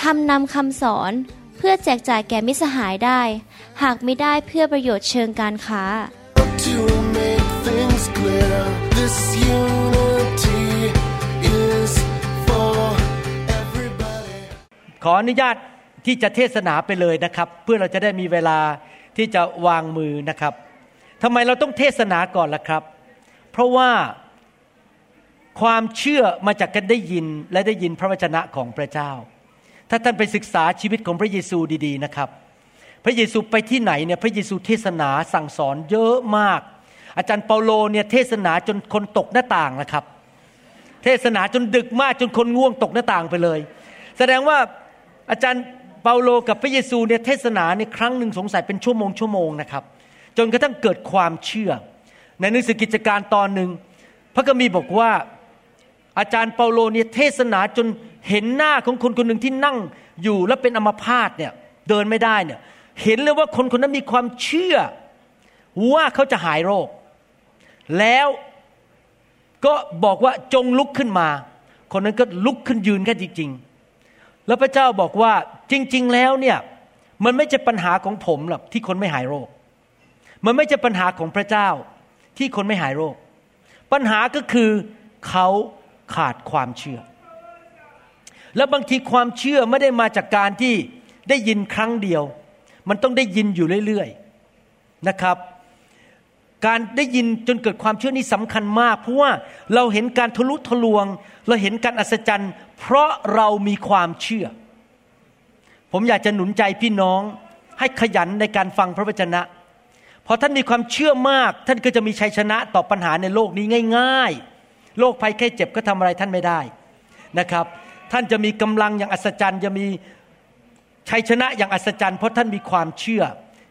ทำนำคำสอนเพื่อแจกจ่ายแก่มิสหายได้ หากไม่ได้เพื่อประโยชน์เชิงการค้า To make things clear, this unity is for everybody. ขออนุญาตที่จะเทศนาไปเลยนะครับ เพื่อเราจะได้มีเวลาที่จะวางมือนะครับทำไมเราต้องเทศนาก่อนล่ะครับ เพราะว่าความเชื่อมาจากการได้ยินและได้ยินพระวจนะของพระเจ้า ถ้าท่านไปศึกษาชีวิตของพระเยซูดีๆนะครับ พระเยซูไปที่ไหนเนี่ยพระเยซูเทศนาสั่งสอนเยอะมาก อาจารย์เปาโลเนี่ยเทศนาจนคนตกหน้าต่างนะครับ เทศนาจนดึกมากจนคนง่วงตกหน้าต่างไปเลย แสดงว่าอาจารย์เปาโลกับพระเยซูเนี่ยเทศนาในครั้งหนึ่งสงสัยเป็นชั่วโมงชั่วโมงนะครับ จนกระทั่งเกิดความเชื่อ ในหนังสือกิจการตอนหนึ่งพระกมีบอกว่าอาจารย์เปาโลเนี่ยเทศนาจน เห็นหน้าของคนคนหนึ่งที่นั่งอยู่แล้วเป็นอัมพาตเนี่ยเดินไม่ได้เนี่ยเห็นเลยว่าคนคนนั้นมีความเชื่อว่าเขาจะหายโรค แล้วก็บอกว่าจงลุกขึ้นมา คนนั้นก็ลุกขึ้นยืนแค่จริง ๆ แล้วพระเจ้าบอกว่าจริง ๆ แล้วเนี่ยมันไม่ใช่ปัญหาของผมหรอกที่คนไม่หายโรค มันไม่ใช่ปัญหาของพระเจ้าที่คนไม่หายโรค ปัญหาก็คือเขาขาดความเชื่อ แล้วบางทีความเชื่อไม่ได้มาจากการที่ได้ยินครั้งเดียว มันต้องได้ยินอยู่เรื่อยๆนะครับ การได้ยินจนเกิดความเชื่อนี้สำคัญมาก เพราะว่าเราเห็นการทะลุทะลวง เราเห็นการอัศจรรย์ เพราะเรามีความเชื่อ ผมอยากจะหนุนใจพี่น้องให้ขยันในการฟังพระวจนะพอท่านมีความเชื่อมาก ท่านก็จะมีชัยชนะต่อปัญหาในโลกนี้ง่าย ๆ โรคภัยแค่เจ็บก็ทำอะไรท่านไม่ได้นะครับ ท่านจะมีกำลังอย่างอัศจรรย์ จะมีชัยชนะอย่างอัศจรรย์ เพราะท่านมีความเชื่อ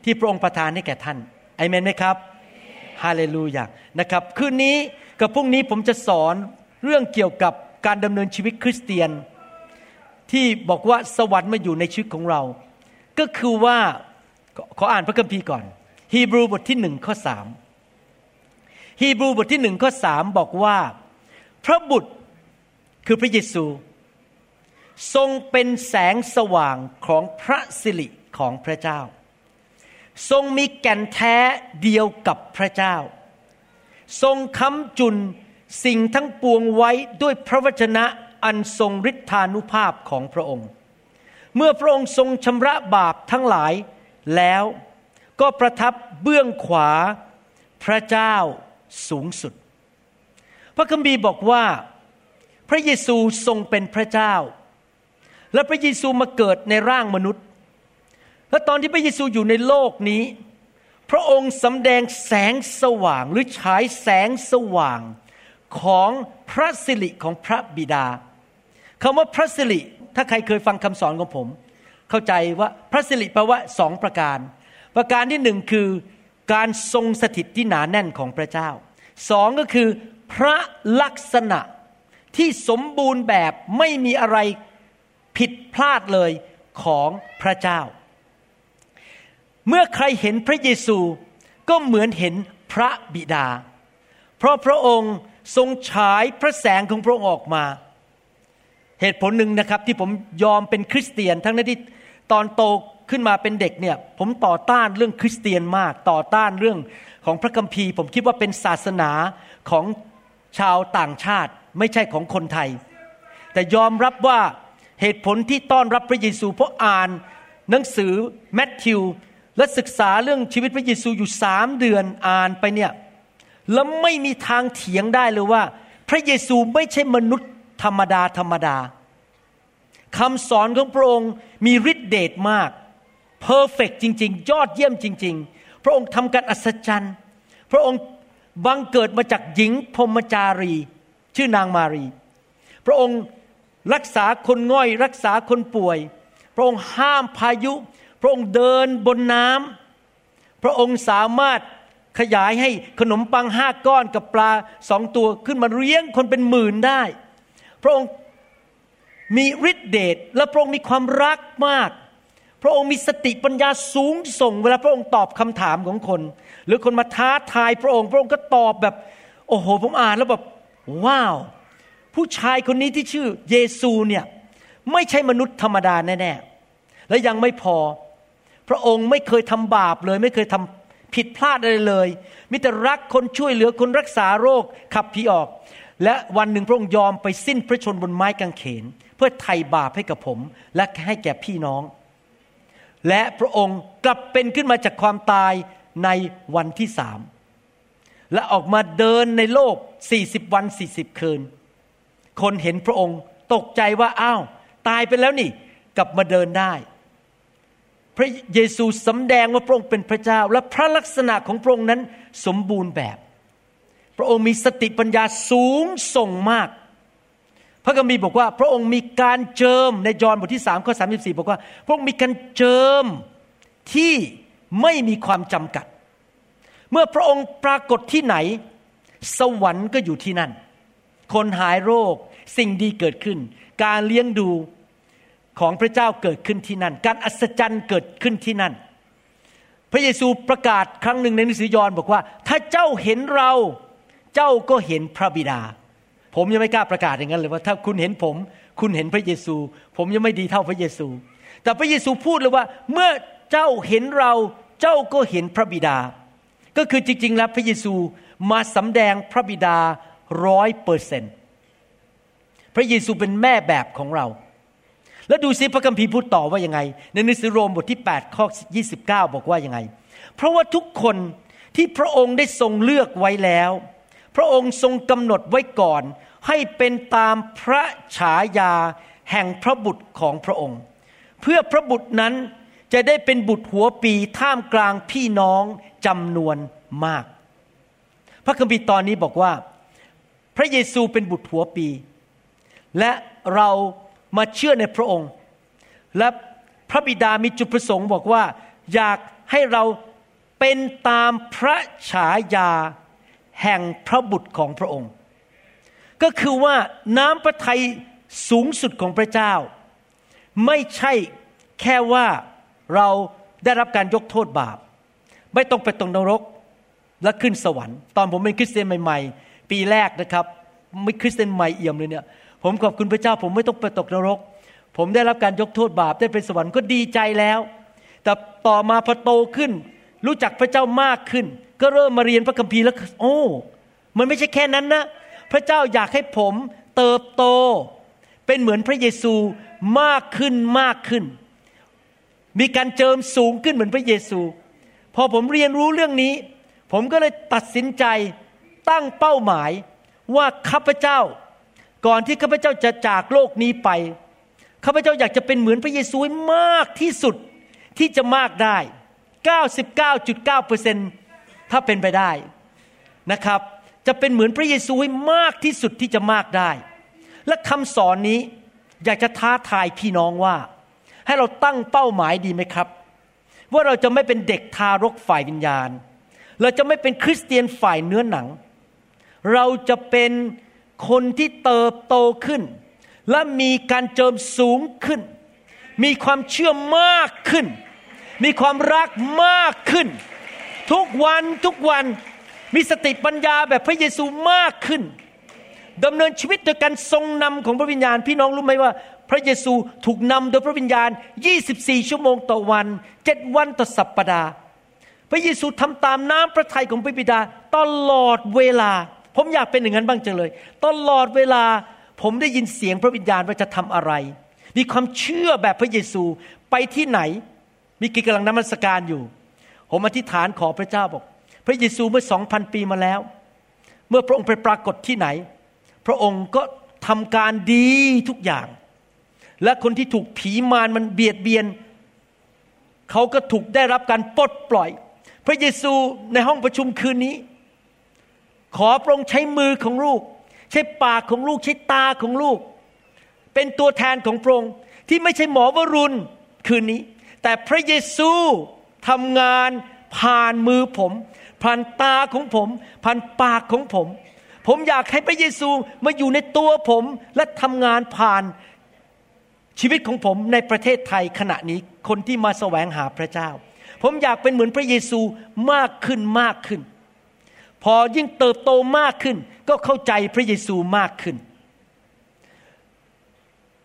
ที่พระองค์ประทานให้แก่ท่านอเมนไหมครับฮาเลลูยานะครับคืนนี้กับพรุ่งนี้ผมจะสอนเรื่องเกี่ยวกับการดำเนินชีวิตคริสเตียน ที่บอกว่าสวรรค์มาอยู่ในชีวิตของเรา ก็คือว่าขออ่านพระคัมภีร์ก่อนฮีบรูบทที่หนึ่งข้อสามฮีบรูบทที่หนึ่งข้อสามบอกว่า พระบุตรคือพระเยซู ทรงเป็นแสงสว่างของพระสิริของพระเจ้า ทรงมีแก่นแท้เดียวกับพระเจ้า ทรงค้ำจุนสิ่งทั้งปวงไว้ด้วยพระวจนะอันทรงฤทธานุภาพของพระองค์ เมื่อพระองค์ทรงชำระบาปทั้งหลายแล้วก็ประทับเบื้องขวาพระเจ้าสูงสุด พระคัมภีร์บอกว่า พระเยซูทรงเป็นพระเจ้า และพระเยซูมาเกิดในร่างมนุษย์ และตอนที่พระเยซูอยู่ในโลกนี้ พระองค์สำแดงแสงสว่างหรือฉายแสงสว่างของพระสิริของพระบิดาคำว่าพระสิริถ้าใครเคยฟังคำสอนของผม เข้าใจว่าพระสิริแปลว่าสองประการ ประการที่หนึ่งคือการทรงสถิตที่หนาแน่นของพระเจ้าสองก็คือพระลักษณะที่สมบูรณ์แบบไม่มีอะไร ผิดพลาดเลยของพระเจ้า เมื่อใครเห็นพระเยซูก็เหมือนเห็นพระบิดา เพราะพระองค์ทรงฉายพระแสงของพระองค์ออกมา เหตุผลหนึ่งนะครับที่ผมยอมเป็นคริสเตียนทั้งนั้นที่ตอนโตขึ้นมาเป็นเด็กเนี่ยผมต่อต้านเรื่องคริสเตียนมากต่อต้านเรื่องของพระคัมภีร์ ผมคิดว่าเป็นศาสนาของชาวต่างชาติ ไม่ใช่ของคนไทย แต่ยอมรับว่า เหตุผลที่ต้อนรับพระเยซูเพราะอ่านหนังสือแมทธิว และศึกษาเรื่องชีวิตพระเยซูอยู่สามเดือนอ่านไปเนี่ยแล้วไม่มีทางเถียงได้เลยว่า พระเยซูไม่ใช่มนุษย์ธรรมดาธรรมดาคำสอนของพระองค์มีฤทธิเดชมากเพอร์เฟกจริง ๆ ยอดเยี่ยมจริง ๆ พระองค์ทำการอัศจรรย์ พระองค์บังเกิดมาจากหญิงพรมจารี ชื่อนางมารี พระองค์ รักษาคนง่อยรักษาคนป่วย พระองค์ห้ามพายุ พระองค์เดินบนน้ำพระองค์สามารถขยายให้ขนมปังห้าก้อนกับปลาสองตัวขึ้นมาเลี้ยงคนเป็นหมื่นได้ พระองค์มีฤทธิเดชและพระองค์มีความรักมาก พระองค์มีสติปัญญาสูงส่ง เวลาพระองค์ตอบคำถามของคน หรือคนมาท้าทายพระองค์ พระองค์ก็ตอบแบบ โอ้โหผมอ่านแล้วแบบว้าว ผู้ชายคนนี้ที่ชื่อเยซูเนี่ยไม่ใช่มนุษย์ธรรมดาแน่ๆ และยังไม่พอ พระองค์ไม่เคยทำบาปเลย ไม่เคยทำผิดพลาดอะไรเลยมีแต่รักคนช่วยเหลือคนรักษาโรคขับผีออก และวันหนึ่งพระองค์ยอมไปสิ้นพระชนบนไม้กางเขน เพื่อไถ่บาปให้กับผม และให้แก่พี่น้อง และพระองค์กลับเป็นขึ้นมาจากความตายในวันที่สามและออกมาเดินในโลก 40 วัน 40 คืน คนเห็นพระองค์ตกใจว่าอ้าวตายไปแล้วนี่กลับมาเดินได้ พระเยซูสำแดงว่าพระองค์เป็นพระเจ้า และพระลักษณะของพระองค์นั้นสมบูรณ์แบบ พระองค์มีสติปัญญาสูงส่งมาก พระคัมภีร์บอกว่า พระองค์มีการเจิมในยอห์นบทที่3ข้อ34บอกว่า พระองค์มีการเจิมที่ไม่มีความจำกัด เมื่อพระองค์ปรากฏที่ไหน สวรรค์ก็อยู่ที่นั่น คนหายโรค สิ่งดีเกิดขึ้น การเลี้ยงดูของพระเจ้าเกิดขึ้นที่นั่น การอัศจรรย์เกิดขึ้นที่นั่น พระเยซูประกาศครั้งหนึ่งในหนังสือยอห์นบอกว่า ถ้าเจ้าเห็นเรา เจ้าก็เห็นพระบิดา ผมยังไม่กล้าประกาศอย่างนั้นเลยว่าถ้าคุณเห็นผม คุณเห็นพระเยซู ผมยังไม่ดีเท่าพระเยซู แต่พระเยซูพูดเลยว่า เมื่อเจ้าเห็นเรา เจ้าก็เห็นพระบิดา ก็คือจริง ๆ แล้วพระเยซูมาสำแดงพระบิดา ร้อยเปอร์เซนต์พระเยซูเป็นแม่แบบของเรา แล้วดูซิพระคัมภีร์พูดต่อว่ายังไง ในหนังสือโรมบทที่ 8 ข้อ 29 บอกว่ายังไง เพราะว่าทุกคนที่พระองค์ได้ทรงเลือกไว้แล้ว พระองค์ทรงกำหนดไว้ก่อน ให้เป็นตามพระฉายาแห่งพระบุตรของพระองค์ เพื่อพระบุตรนั้นจะได้เป็นบุตรหัวปีท่ามกลางพี่น้องจำนวนมาก พระคัมภีร์ตอนนี้บอกว่า พระเยซูเป็นบุตรหัวปี และเรามาเชื่อในพระองค์ และพระบิดามีจุดประสงค์บอกว่า อยากให้เราเป็นตามพระฉายาแห่งพระบุตรของพระองค์ ก็คือว่าน้ำพระทัยสูงสุดของพระเจ้า ไม่ใช่แค่ว่าเราได้รับการยกโทษบาป ไม่ต้องไปตรงนรกและขึ้นสวรรค์ ตอนผมเป็นคริสเตียนใหม่ ๆ ปีแรกนะครับไม่คริสเตียนใหม่เอี่ยมเลยเนี่ยผมขอบคุณพระเจ้า ผมไม่ต้องไปตกนรก ผมได้รับการยกโทษบาปได้เป็นสวรรค์ก็ดีใจแล้ว แต่ต่อมาพอโตขึ้น รู้จักพระเจ้ามากขึ้น ก็เริ่มมาเรียนพระคัมภีร์แล้วโอ้มันไม่ใช่แค่นั้นนะ พระเจ้าอยากให้ผมเติบโต เป็นเหมือนพระเยซูมากขึ้นมากขึ้น มีการเจิมสูงขึ้นเหมือนพระเยซู พอผมเรียนรู้เรื่องนี้ ผมก็เลยตัดสินใจ ตั้งเป้าหมายว่าข้าพเจ้า ก่อนที่ข้าพเจ้าจะจากโลกนี้ไปข้าพเจ้าอยากจะเป็นเหมือนพระเยซูให้มากที่สุดที่จะมากได้ 99.9%ถ้าเป็นไปได้นะครับ จะเป็นเหมือนพระเยซูให้มากที่สุดที่จะมากได้ และคำสอนนี้อยากจะท้าทายพี่น้องว่า ให้เราตั้งเป้าหมายดีไหมครับ ว่าเราจะไม่เป็นเด็กทารกฝ่ายวิญญาณ เราจะไม่เป็นคริสเตียนฝ่ายเนื้อหนัง เราจะเป็นคนที่เติบโตขึ้น และมีการเจิมสูงขึ้น มีความเชื่อมากขึ้น มีความรักมากขึ้น ทุกวันทุกวันมีสติปัญญาแบบพระเยซูมากขึ้นดำเนินชีวิตโดยการทรงนำของพระวิญญาณ พี่น้องรู้ไหมว่า พระเยซูถูกนำโดยพระวิญญาณ 24 ชั่วโมงต่อวัน 7 วันต่อสัปปดาห์ พระเยซูทำตามน้ำพระทัยของพระบิดาตลอดเวลา ผมอยากเป็นอย่างนั้นบ้างจังเลย ตลอดเวลาผมได้ยินเสียงพระวิญญาณว่าจะทำอะไร มีความเชื่อแบบพระเยซูไปที่ไหน มีกิจกำลังนมัสการอยู่ ผมอธิษฐานขอพระเจ้าบอก พระเยซูเมื่อสองพันปีมาแล้ว เมื่อพระองค์ไปปรากฏที่ไหน พระองค์ก็ทำการดีทุกอย่าง และคนที่ถูกผีมารมันเบียดเบียน เขาก็ถูกได้รับการปลดปล่อย พระเยซูในห้องประชุมคืนนี้ ขอพระองค์ใช้มือของลูก ใช้ปากของลูก ใช้ตาของลูก เป็นตัวแทนของพระองค์ที่ไม่ใช่หมอวรุณคืนนี้ แต่พระเยซูทำงานผ่านมือผม ผ่านตาของผม ผ่านปากของผม ผมอยากให้พระเยซูมาอยู่ในตัวผมและทำงานผ่านชีวิตของผมในประเทศไทยขณะนี้คนที่มาแสวงหาพระเจ้า ผมอยากเป็นเหมือนพระเยซูมากขึ้นมากขึ้น พอยิ่งเติบโตมากขึ้น ก็เข้าใจพระเยซูมากขึ้น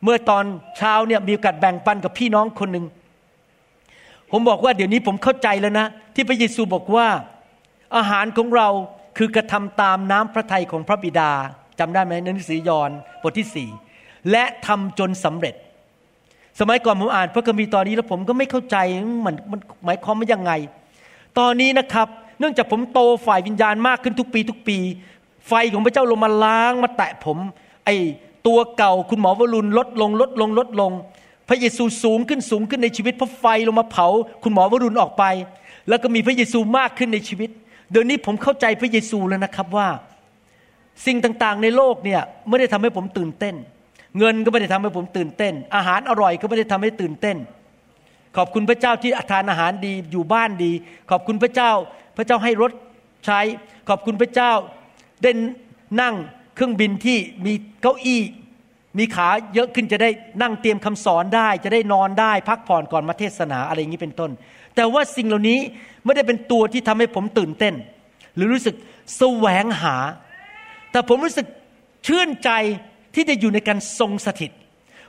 เมื่อตอนเช้าเนี่ยมีโอกาสแบ่งปันกับพี่น้องคนหนึ่งผมบอกว่าเดี๋ยวนี้ผมเข้าใจแล้วนะ ที่พระเยซูบอกว่าอาหารของเราคือกระทำตามน้ำพระทัยของพระบิดาจำได้ไหมในหนังสือยอห์นบทที่สี่และทำจนสำเร็จ สมัยก่อนผมอ่านพระคัมภีร์ตอนนี้แล้วผมก็ไม่เข้าใจมันมันหมายความว่ายังไง ตอนนี้นะครับ เนื่องจากผมโตฝ่ายวิญญาณมากขึ้นทุกปีทุกปี ไฟของพระเจ้าลงมาล้างมาแตะผม ไอตัวเก่าคุณหมอวรุณลดลงลดลงลดลง พระเยซูสูงขึ้นสูงขึ้นในชีวิตเพราะไฟลงมาเผา คุณหมอวรุณออกไป แล้วก็มีพระเยซูมากขึ้นในชีวิต เดี๋ยวนี้ผมเข้าใจพระเยซูแล้วนะครับว่า สิ่งต่างๆในโลกเนี่ยไม่ได้ทำให้ผมตื่นเต้น เงินก็ไม่ได้ทำให้ผมตื่นเต้น อาหารอร่อยก็ไม่ได้ทำให้ตื่นเต้นขอบคุณพระเจ้าที่ทานอาหารดีอยู่บ้านดี ขอบคุณพระเจ้า พระเจ้าให้รถใช้ขอบคุณพระเจ้าได้นั่งเครื่องบินที่มีเก้าอี้ มีขาเยอะขึ้นจะได้นั่งเตรียมคำสอนได้ จะได้นอนได้พักผ่อนก่อนมาเทศนาอะไรอย่างนี้เป็นต้น แต่ว่าสิ่งเหล่านี้ไม่ได้เป็นตัวที่ทำให้ผมตื่นเต้น หรือรู้สึกแสวงหา แต่ผมรู้สึกชื่นใจที่ได้อยู่ในการทรงสถิต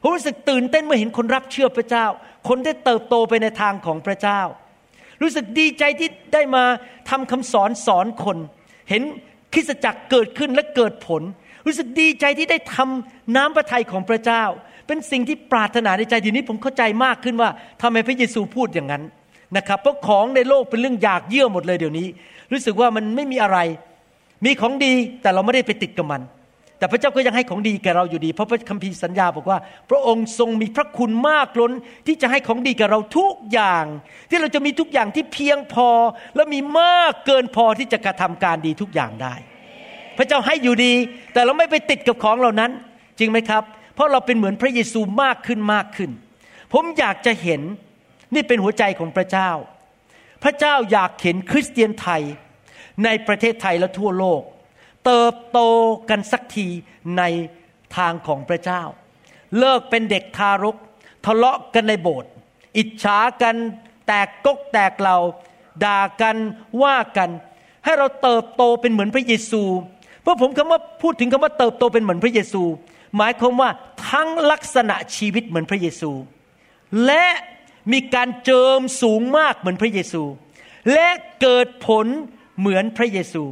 ผมรู้สึกตื่นเต้นเมื่อเห็นคนรับเชื่อพระเจ้า คนได้เติบโตไปในทางของพระเจ้า รู้สึกดีใจที่ได้มาทำคำสอนสอนคน เห็นคริสตจักรเกิดขึ้นและเกิดผล รู้สึกดีใจที่ได้ทำน้ำพระทัยของพระเจ้า เป็นสิ่งที่ปรารถนาในใจทีนี้ผมเข้าใจมากขึ้นว่าทำไมพระเยซูพูดอย่างนั้นนะครับเพราะของในโลกเป็นเรื่องอยากเยื่อหมดเลยเดี๋ยวนี้ รู้สึกว่ามันไม่มีอะไร มีของดีแต่เราไม่ได้ไปติดกับมัน แต่พระเจ้าก็ยังให้ของดีแก่เราอยู่ดี เพราะพระคัมภีร์สัญญาบอกว่า พระองค์ทรงมีพระคุณมากล้น ที่จะให้ของดีแก่เราทุกอย่าง ที่เราจะมีทุกอย่างที่เพียงพอ และมีมากเกินพอที่จะกระทำการดีทุกอย่างได้ พระเจ้าให้อยู่ดี แต่เราไม่ไปติดกับของเหล่านั้น จริงไหมครับ เพราะเราเป็นเหมือนพระเยซูมากขึ้นมากขึ้น ผมอยากจะเห็นนี่เป็นหัวใจของพระเจ้า พระเจ้าอยากเห็นคริสเตียนไทยในประเทศไทยและทั่วโลก เติบโตกันสักทีในทางของพระเจ้า เลิกเป็นเด็กทารก ทะเลาะกันในโบสถ์อิจฉากันแตกกกแตกเราด่ากันว่ากัน ให้เราเติบโตเป็นเหมือนพระเยซูเพราะผมคำว่าพูดถึงคำว่าเติบโตเป็นเหมือนพระเยซู หมายความว่าทั้งลักษณะชีวิตเหมือนพระเยซู และมีการเจิมสูงมากเหมือนพระเยซู และเกิดผลเหมือนพระเยซู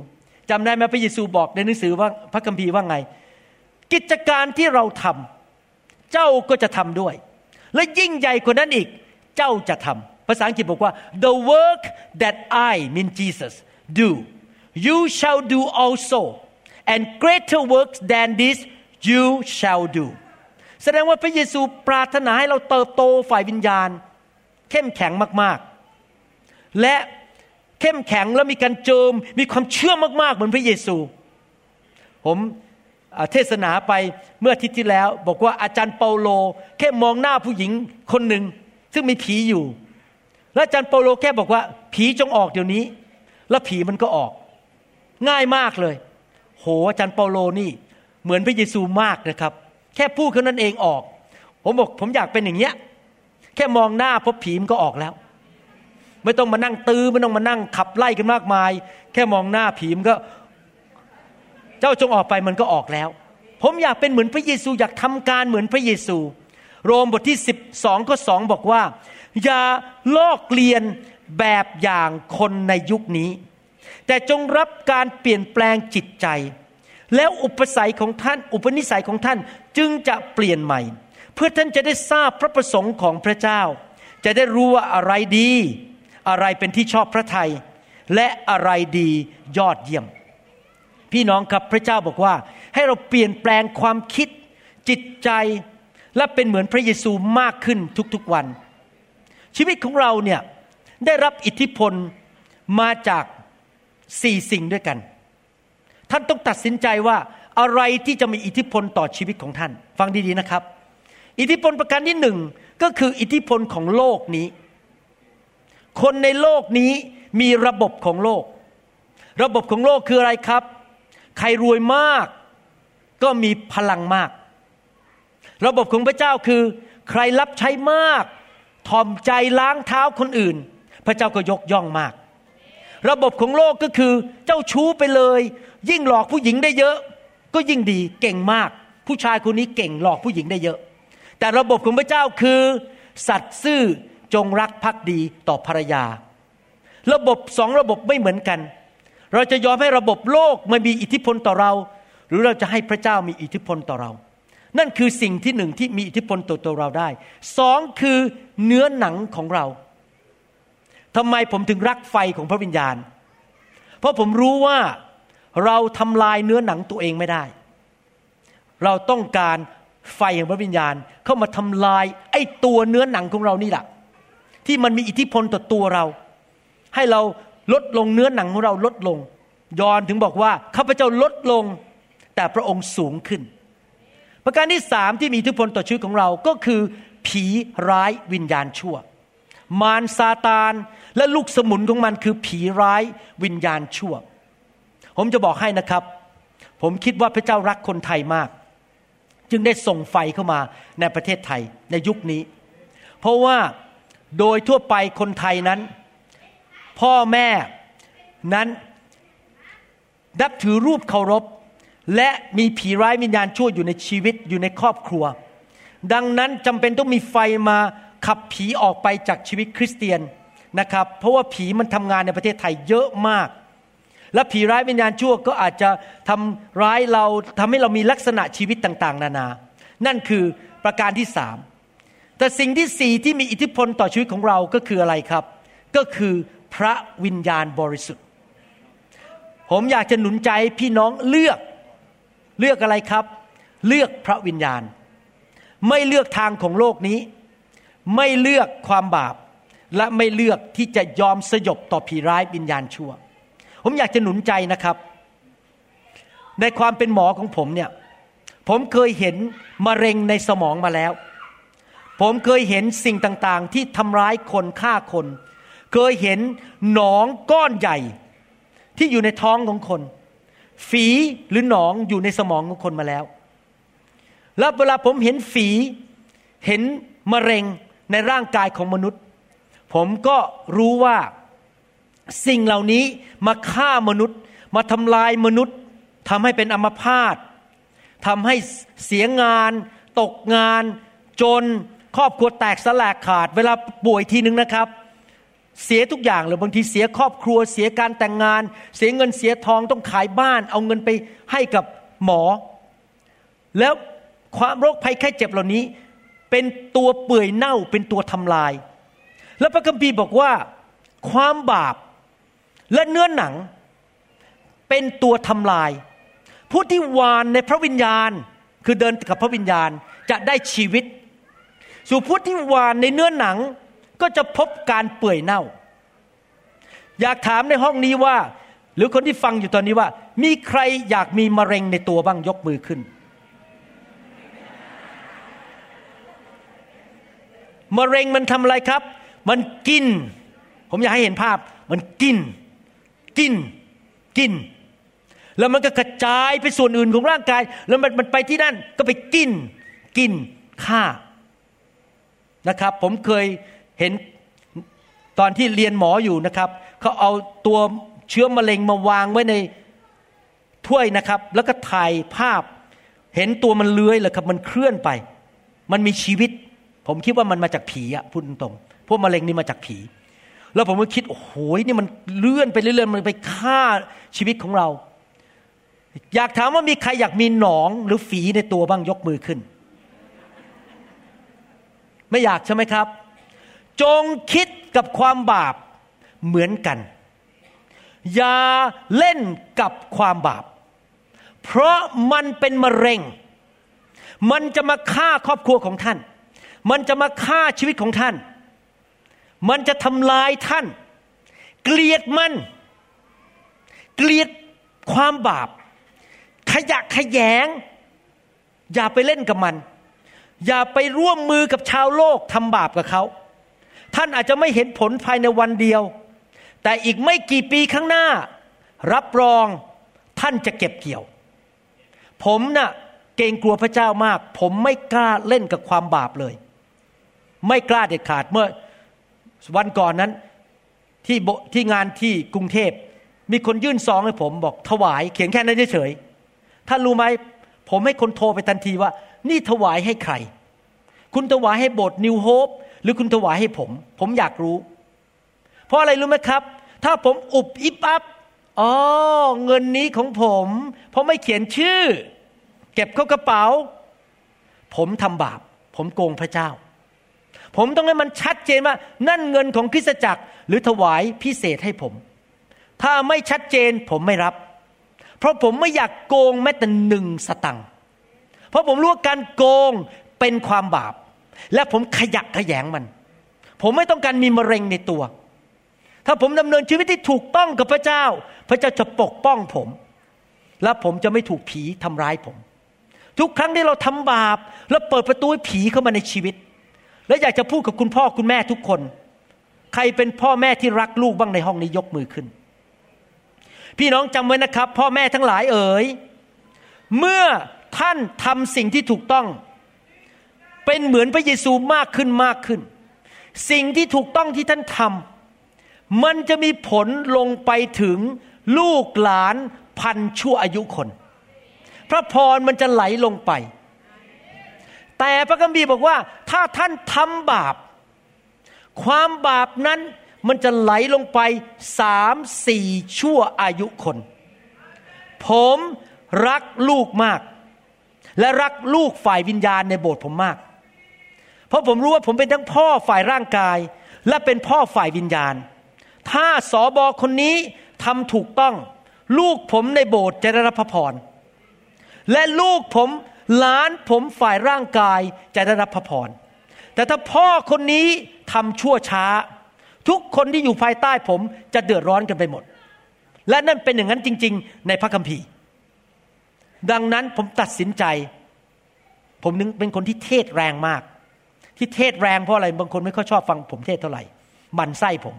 จำได้ไหมพระเยซูบอกในหนังสือว่าพระคัมภีร์ว่าไง กิจการที่เราทำเจ้าก็จะทำด้วย และยิ่งใหญ่กว่านั้นอีกเจ้าจะทำภาษาอังกฤษบอกว่า the work that I mean Jesus do you shall do also and greater works than this you shall do แสดงว่าพระเยซูปรารถนาให้เราเติบโตฝ่ายวิญญาณ เข้มแข็งมาก ๆ และ เข้มแข็งแล้วมีการเจิมมีความเชื่อมากๆ เหมือนพระเยซู ผมเทศนาไปเมื่ออาทิตย์ที่แล้ว บอกว่าอาจารย์เปาโล แค่มองหน้าผู้หญิงคนหนึ่ง ซึ่งมีผีอยู่ แล้วอาจารย์เปาโลแค่บอกว่า ผีจงออกเดี๋ยวนี้ แล้วผีมันก็ออก ง่ายมากเลย โหอาจารย์เปาโลนี่เหมือนพระเยซูมากนะครับ แค่พูดแค่นั้นเองออก ผมบอกผมอยากเป็นอย่างเงี้ยแค่มองหน้าพบผีมันก็ออกแล้ว ไม่ต้องมานั่งตื้อไม่ต้องมานั่งขับไล่กันมากมาย แค่มองหน้าผีมันก็ เจ้าจงออกไปมันก็ออกแล้ว ผมอยากเป็นเหมือนพระเยซูอยากทำการเหมือนพระเยซู โรมบทที่ 12ข้อ2บอกว่า อย่าลอกเลียนแบบอย่างคนในยุคนี้ แต่จงรับการเปลี่ยนแปลงจิตใจ แล้วอุปสัยของท่าน อุปนิสัยของท่านจึงจะเปลี่ยนใหม่ เพื่อท่านจะได้ทราบพระประสงค์ของพระเจ้า จะได้รู้ว่าอะไรดี อะไรเป็นที่ชอบพระทัยและอะไรดียอดเยี่ยม พี่น้องครับพระเจ้าบอกว่า ให้เราเปลี่ยนแปลงความคิดจิตใจ และเป็นเหมือนพระเยซูมากขึ้นทุกๆวัน ชีวิตของเราเนี่ยได้รับอิทธิพลมาจากสี่สิ่งด้วยกัน ท่านต้องตัดสินใจว่าอะไรที่จะมีอิทธิพลต่อชีวิตของท่าน ฟังดีๆนะครับ อิทธิพลประการที่หนึ่งก็คืออิทธิพลของโลกนี้ คนในโลกนี้มีระบบของโลก ระบบของโลกคืออะไรครับ ใครรวยมากก็มีพลังมาก ระบบของพระเจ้าคือ ใครรับใช้มากทอมใจล้างเท้าคนอื่น พระเจ้าก็ยกย่องมาก ระบบของโลกก็คือเจ้าชู้ไปเลย ยิ่งหลอกผู้หญิงได้เยอะ ก็ยิ่งดีเก่งมาก ผู้ชายคนนี้เก่งหลอกผู้หญิงได้เยอะ แต่ระบบของพระเจ้าคือ สัตย์ซื่อ จงรักภักดีต่อภรรยา ระบบสองระบบไม่เหมือนกัน เราจะยอมให้ระบบโลกมามีอิทธิพลต่อเรา หรือเราจะให้พระเจ้ามีอิทธิพลต่อเรา นั่นคือสิ่งที่หนึ่งที่มีอิทธิพลต่อตัวเราได้สองคือเนื้อหนังของเราทำไมผมถึงรักไฟของพระวิญญาณ เพราะผมรู้ว่าเราทำลายเนื้อหนังตัวเองไม่ได้ เราต้องการไฟแห่งพระวิญญาณเข้ามาทำลายไอ้ตัวเนื้อหนังของเรานี่แหละ ที่มันมีอิทธิพลต่อตัวเรา ให้เราลดลงเนื้อหนังของเราลดลง ยอนถึงบอกว่าข้าพเจ้าลดลง แต่พระองค์สูงขึ้น ประการที่สามที่มีอิทธิพลต่อชีวิตของเราก็คือผีร้ายวิญญาณชั่ว มารซาตานและลูกสมุนของมันคือผีร้ายวิญญาณชั่ว ผมจะบอกให้นะครับ ผมคิดว่าพระเจ้ารักคนไทยมาก จึงได้ส่งไฟเข้ามาในประเทศไทยในยุคนี้ เพราะว่า โดยทั่วไปคนไทยนั้น พ่อแม่นั้นนับถือรูปเคารพ และมีผีร้ายวิญญาณชั่วอยู่ในชีวิตอยู่ในครอบครัว ดังนั้นจำเป็นต้องมีไฟมาขับผีออกไปจากชีวิตคริสเตียนนะครับ เพราะว่าผีมันทำงานในประเทศไทยเยอะมาก และผีร้ายวิญญาณชั่วก็อาจจะทำร้ายเราทำให้เรามีลักษณะชีวิตต่าง ๆ นานา นั่นคือประการที่สาม แต่สิ่งที่สี่ที่มีอิทธิพลต่อชีวิตของเราก็คืออะไรครับ ก็คือพระวิญญาณบริสุทธิ์ ผมอยากจะหนุนใจพี่น้องเลือกเลือกอะไรครับ เลือกพระวิญญาณ ไม่เลือกทางของโลกนี้ ไม่เลือกความบาป และไม่เลือกที่จะยอมสยบต่อผีร้ายวิญญาณชั่ว ผมอยากจะหนุนใจนะครับ ในความเป็นหมอของผมเนี่ยผมเคยเห็นมะเร็งในสมองมาแล้ว ผมเคยเห็นสิ่งต่างๆ ที่ทำร้ายคนฆ่าคน เคยเห็นหนองก้อนใหญ่ ที่อยู่ในท้องของคน ฝีหรือหนองอยู่ในสมองของคนมาแล้ว แล้วเวลาผมเห็นฝีเห็นมะเร็งในร่างกายของมนุษย์ ผมก็รู้ว่าสิ่งเหล่านี้มาฆ่ามนุษย์ มาทำลายมนุษย์ทำให้เป็นอัมพาตทำให้เสียงาน ตกงาน จน ครอบครัวแตกสลายขาด เวลาป่วยทีนึงนะครับ เสียทุกอย่างเลยบางทีเสียครอบครัวเสียการแต่งงาน เสียเงินเสียทองต้องขายบ้าน เอาเงินไปให้กับหมอ แล้วความโรคภัยไข้เจ็บเหล่านี้ เป็นตัวเปื่อยเน่าเป็นตัวทำลาย แล้วพระคัมภีร์บอกว่าความบาปและเนื้อหนัง เป็นตัวทำลาย ผู้ที่วานในพระวิญญาณคือเดินกับพระวิญญาณจะได้ชีวิต สู่ผู้ที่วานในเนื้อหนังก็จะพบการเปื่อยเน่า อยากถามในห้องนี้ว่า หรือคนที่ฟังอยู่ตอนนี้ว่า มีใครอยากมีมะเร็งในตัวบ้างยกมือขึ้นมะเร็งมันทำอะไรครับ มันกิน ผมอยากให้เห็นภาพ มันกิน กิน กิน แล้วมันก็กระจายไปส่วนอื่นของร่างกาย แล้วมันมันไปที่นั่นก็ไปกิน กินฆ่า นะครับ ผมเคยเห็นตอนที่เรียนหมออยู่นะครับเขาเอาตัวเชื้อมะเร็งมาวางไว้ในถ้วยนะครับ แล้วก็ถ่ายภาพ เห็นตัวมันเลื้อยเลยครับ มันเคลื่อนไป มันมีชีวิต ผมคิดว่ามันมาจากผีอะพูดตรงๆพวกมะเร็งนี่มาจากผี แล้วผมก็คิดโอ้โหนี่มันเลื่อนไปเรื่อยๆมันไปฆ่าชีวิตของเรา อยากถามว่ามีใครอยากมีหนองหรือฝีในตัวบ้างยกมือขึ้น ไม่อยากใช่ไหมครับ จงคิดกับความบาปเหมือนกัน อย่าเล่นกับความบาป เพราะมันเป็นมะเร็ง มันจะมาฆ่าครอบครัวของท่าน มันจะมาฆ่าชีวิตของท่าน มันจะทำลายท่าน เกลียดมัน เกลียดความบาป ขยะขยง อย่าไปเล่นกับมัน อย่าไปร่วมมือกับชาวโลกทำบาปกับเขา ท่านอาจจะไม่เห็นผลภายในวันเดียว แต่อีกไม่กี่ปีข้างหน้า รับรองท่านจะเก็บเกี่ยว ผมน่ะเกรงกลัวพระเจ้ามาก ผมไม่กล้าเล่นกับความบาปเลย ไม่กล้าเด็ดขาดเมื่อวันก่อนนั้นที่โบที่งานที่กรุงเทพ มีคนยื่นซองให้ผมบอกถวาย เขียนแค่นั้นเฉยๆท่านรู้ไหมผมให้คนโทรไปทันทีว่า นี่ถวายให้ใคร คุณถวายให้โบสถ์นิวโฮปหรือคุณถวายให้ผม ผมอยากรู้ เพราะอะไรรู้ไหมครับ ถ้าผมอุบอิบอับอ๋อเงินนี้ของผม เพราะไม่เขียนชื่อ เก็บเข้ากระเป๋า ผมทำบาป ผมโกงพระเจ้า ผมต้องให้มันชัดเจนว่า นั่นเงินของคริสตจักร หรือถวายพิเศษให้ผม ถ้าไม่ชัดเจนผมไม่รับ เพราะผมไม่อยากโกงแม้แต่หนึ่งสตังค์ เพราะผมรู้ว่าการโกงเป็นความบาป และผมขยักขยงมัน ผมไม่ต้องการมีมะเร็งในตัว ถ้าผมดำเนินชีวิตที่ถูกต้องกับพระเจ้า พระเจ้าจะปกป้องผม และผมจะไม่ถูกผีทำร้ายผม ทุกครั้งที่เราทำบาป แล้วเปิดประตูให้ผีเข้ามาในชีวิต และอยากจะพูดกับคุณพ่อคุณแม่ทุกคน ใครเป็นพ่อแม่ที่รักลูกบ้างในห้องนี้ยกมือขึ้น พี่น้องจำไว้นะครับ พ่อแม่ทั้งหลายเอ๋ยเมื่อ ท่านทำสิ่งที่ถูกต้อง เป็นเหมือนพระเยซูมากขึ้นมากขึ้น สิ่งที่ถูกต้องที่ท่านทำมันจะมีผลลงไปถึงลูกหลานพันชั่วอายุคน พระพรมันจะไหลลงไป แต่พระคัมภีร์บอกว่า ถ้าท่านทำบาป ความบาปนั้นมันจะไหลลงไปสามสี่ชั่วอายุคน ผมรักลูกมาก และรักลูกฝ่ายวิญญาณในโบสถ์ผมมาก เพราะผมรู้ว่าผมเป็นทั้งพ่อฝ่ายร่างกาย และเป็นพ่อฝ่ายวิญญาณ ถ้าสอบอคนนี้ทำถูกต้อง ลูกผมในโบสถ์จะได้รับพระพร และลูกผมหลานผมฝ่ายร่างกายจะได้รับพระพร แต่ถ้าพ่อคนนี้ทำชั่วช้า ทุกคนที่อยู่ภายใต้ผมจะเดือดร้อนกันไปหมด และนั่นเป็นอย่างนั้นจริง ๆ ในพระคัมภีร์ ดังนั้นผมตัดสินใจ ผมนึงเป็นคนที่เทศแรงมาก ที่เทศแรงเพราะอะไรบางคนไม่ค่อยชอบฟังผมเทศเท่าไหร่มันไส้ผม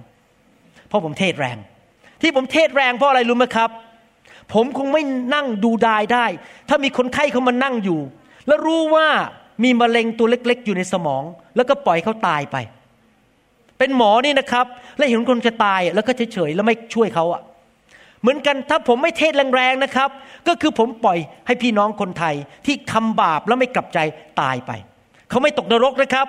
เพราะผมเทศแรง ที่ผมเทศแรงเพราะอะไรรู้ไหมครับ ผมคงไม่นั่งดูดายได้ ถ้ามีคนไข้เขามานั่งอยู่ แล้วรู้ว่ามีมะเร็งตัวเล็ก ๆ อยู่ในสมอง แล้วก็ปล่อยเขาตายไป เป็นหมอนี่นะครับ แล้วเห็นคนจะตายแล้วก็เฉยๆแล้วไม่ช่วยเขาอะ เหมือนกันถ้าผมไม่เทศแรงๆนะครับ ก็คือผมปล่อยให้พี่น้องคนไทยที่ทำบาปแล้วไม่กลับใจตายไป เขาไม่ตกนรกนะครับ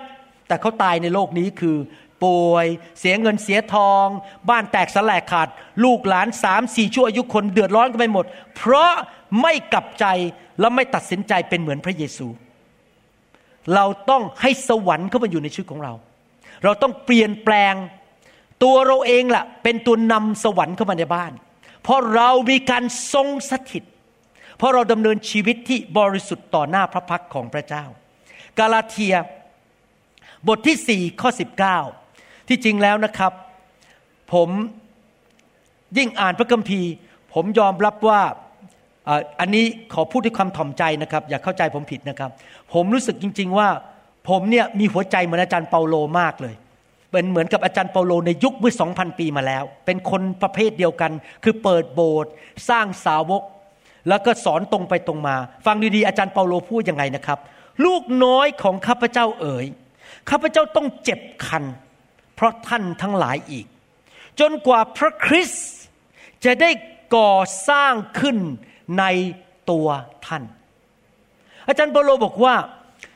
แต่เขาตายในโลกนี้คือ ป่วย เสียเงินเสียทอง บ้านแตกสลายขาด ลูกหลานสามสี่ชั่วอายุคนเดือดร้อนกันไปหมด เพราะไม่กลับใจและไม่ตัดสินใจเป็นเหมือนพระเยซู เราต้องให้สวรรค์เข้ามาอยู่ในชีวิตของเรา เราต้องเปลี่ยนแปลง ตัวเราเองล่ะเป็นตัวนำสวรรค์เข้ามาในบ้าน เพราะเรามีการทรงสถิต เพราะเราดำเนินชีวิตที่บริสุทธิ์ต่อหน้าพระพักของพระเจ้า กาลาเทียบทที่ 4 ข้อ 19 ที่จริงแล้วนะครับ ผมยิ่งอ่านพระคัมภีร์ ผมยอมรับว่าอ่าอันนี้ขอพูดด้วยความถ่อมใจนะครับ อย่าเข้าใจผมผิดนะครับ ผมรู้สึกจริง ๆ ว่าผมเนี่ยมีหัวใจเหมือนอาจารย์เปาโลมากเลย เป็นเหมือนกับอาจารย์เปาโลในยุคเมื่อ 2,000 ปีมาแล้ว เป็นคนประเภทเดียวกัน คือเปิดโบสถ์สร้างสาวก แล้วก็สอนตรงไปตรงมา ฟังดีๆอาจารย์เปาโลพูดยังไงนะครับ ลูกน้อยของข้าพเจ้าเอ๋ยข้าพเจ้าต้องเจ็บคัน เพราะท่านทั้งหลายอีก จนกว่าพระคริสต์จะได้ก่อสร้างขึ้นในตัวท่าน อาจารย์เปาโลบอกว่า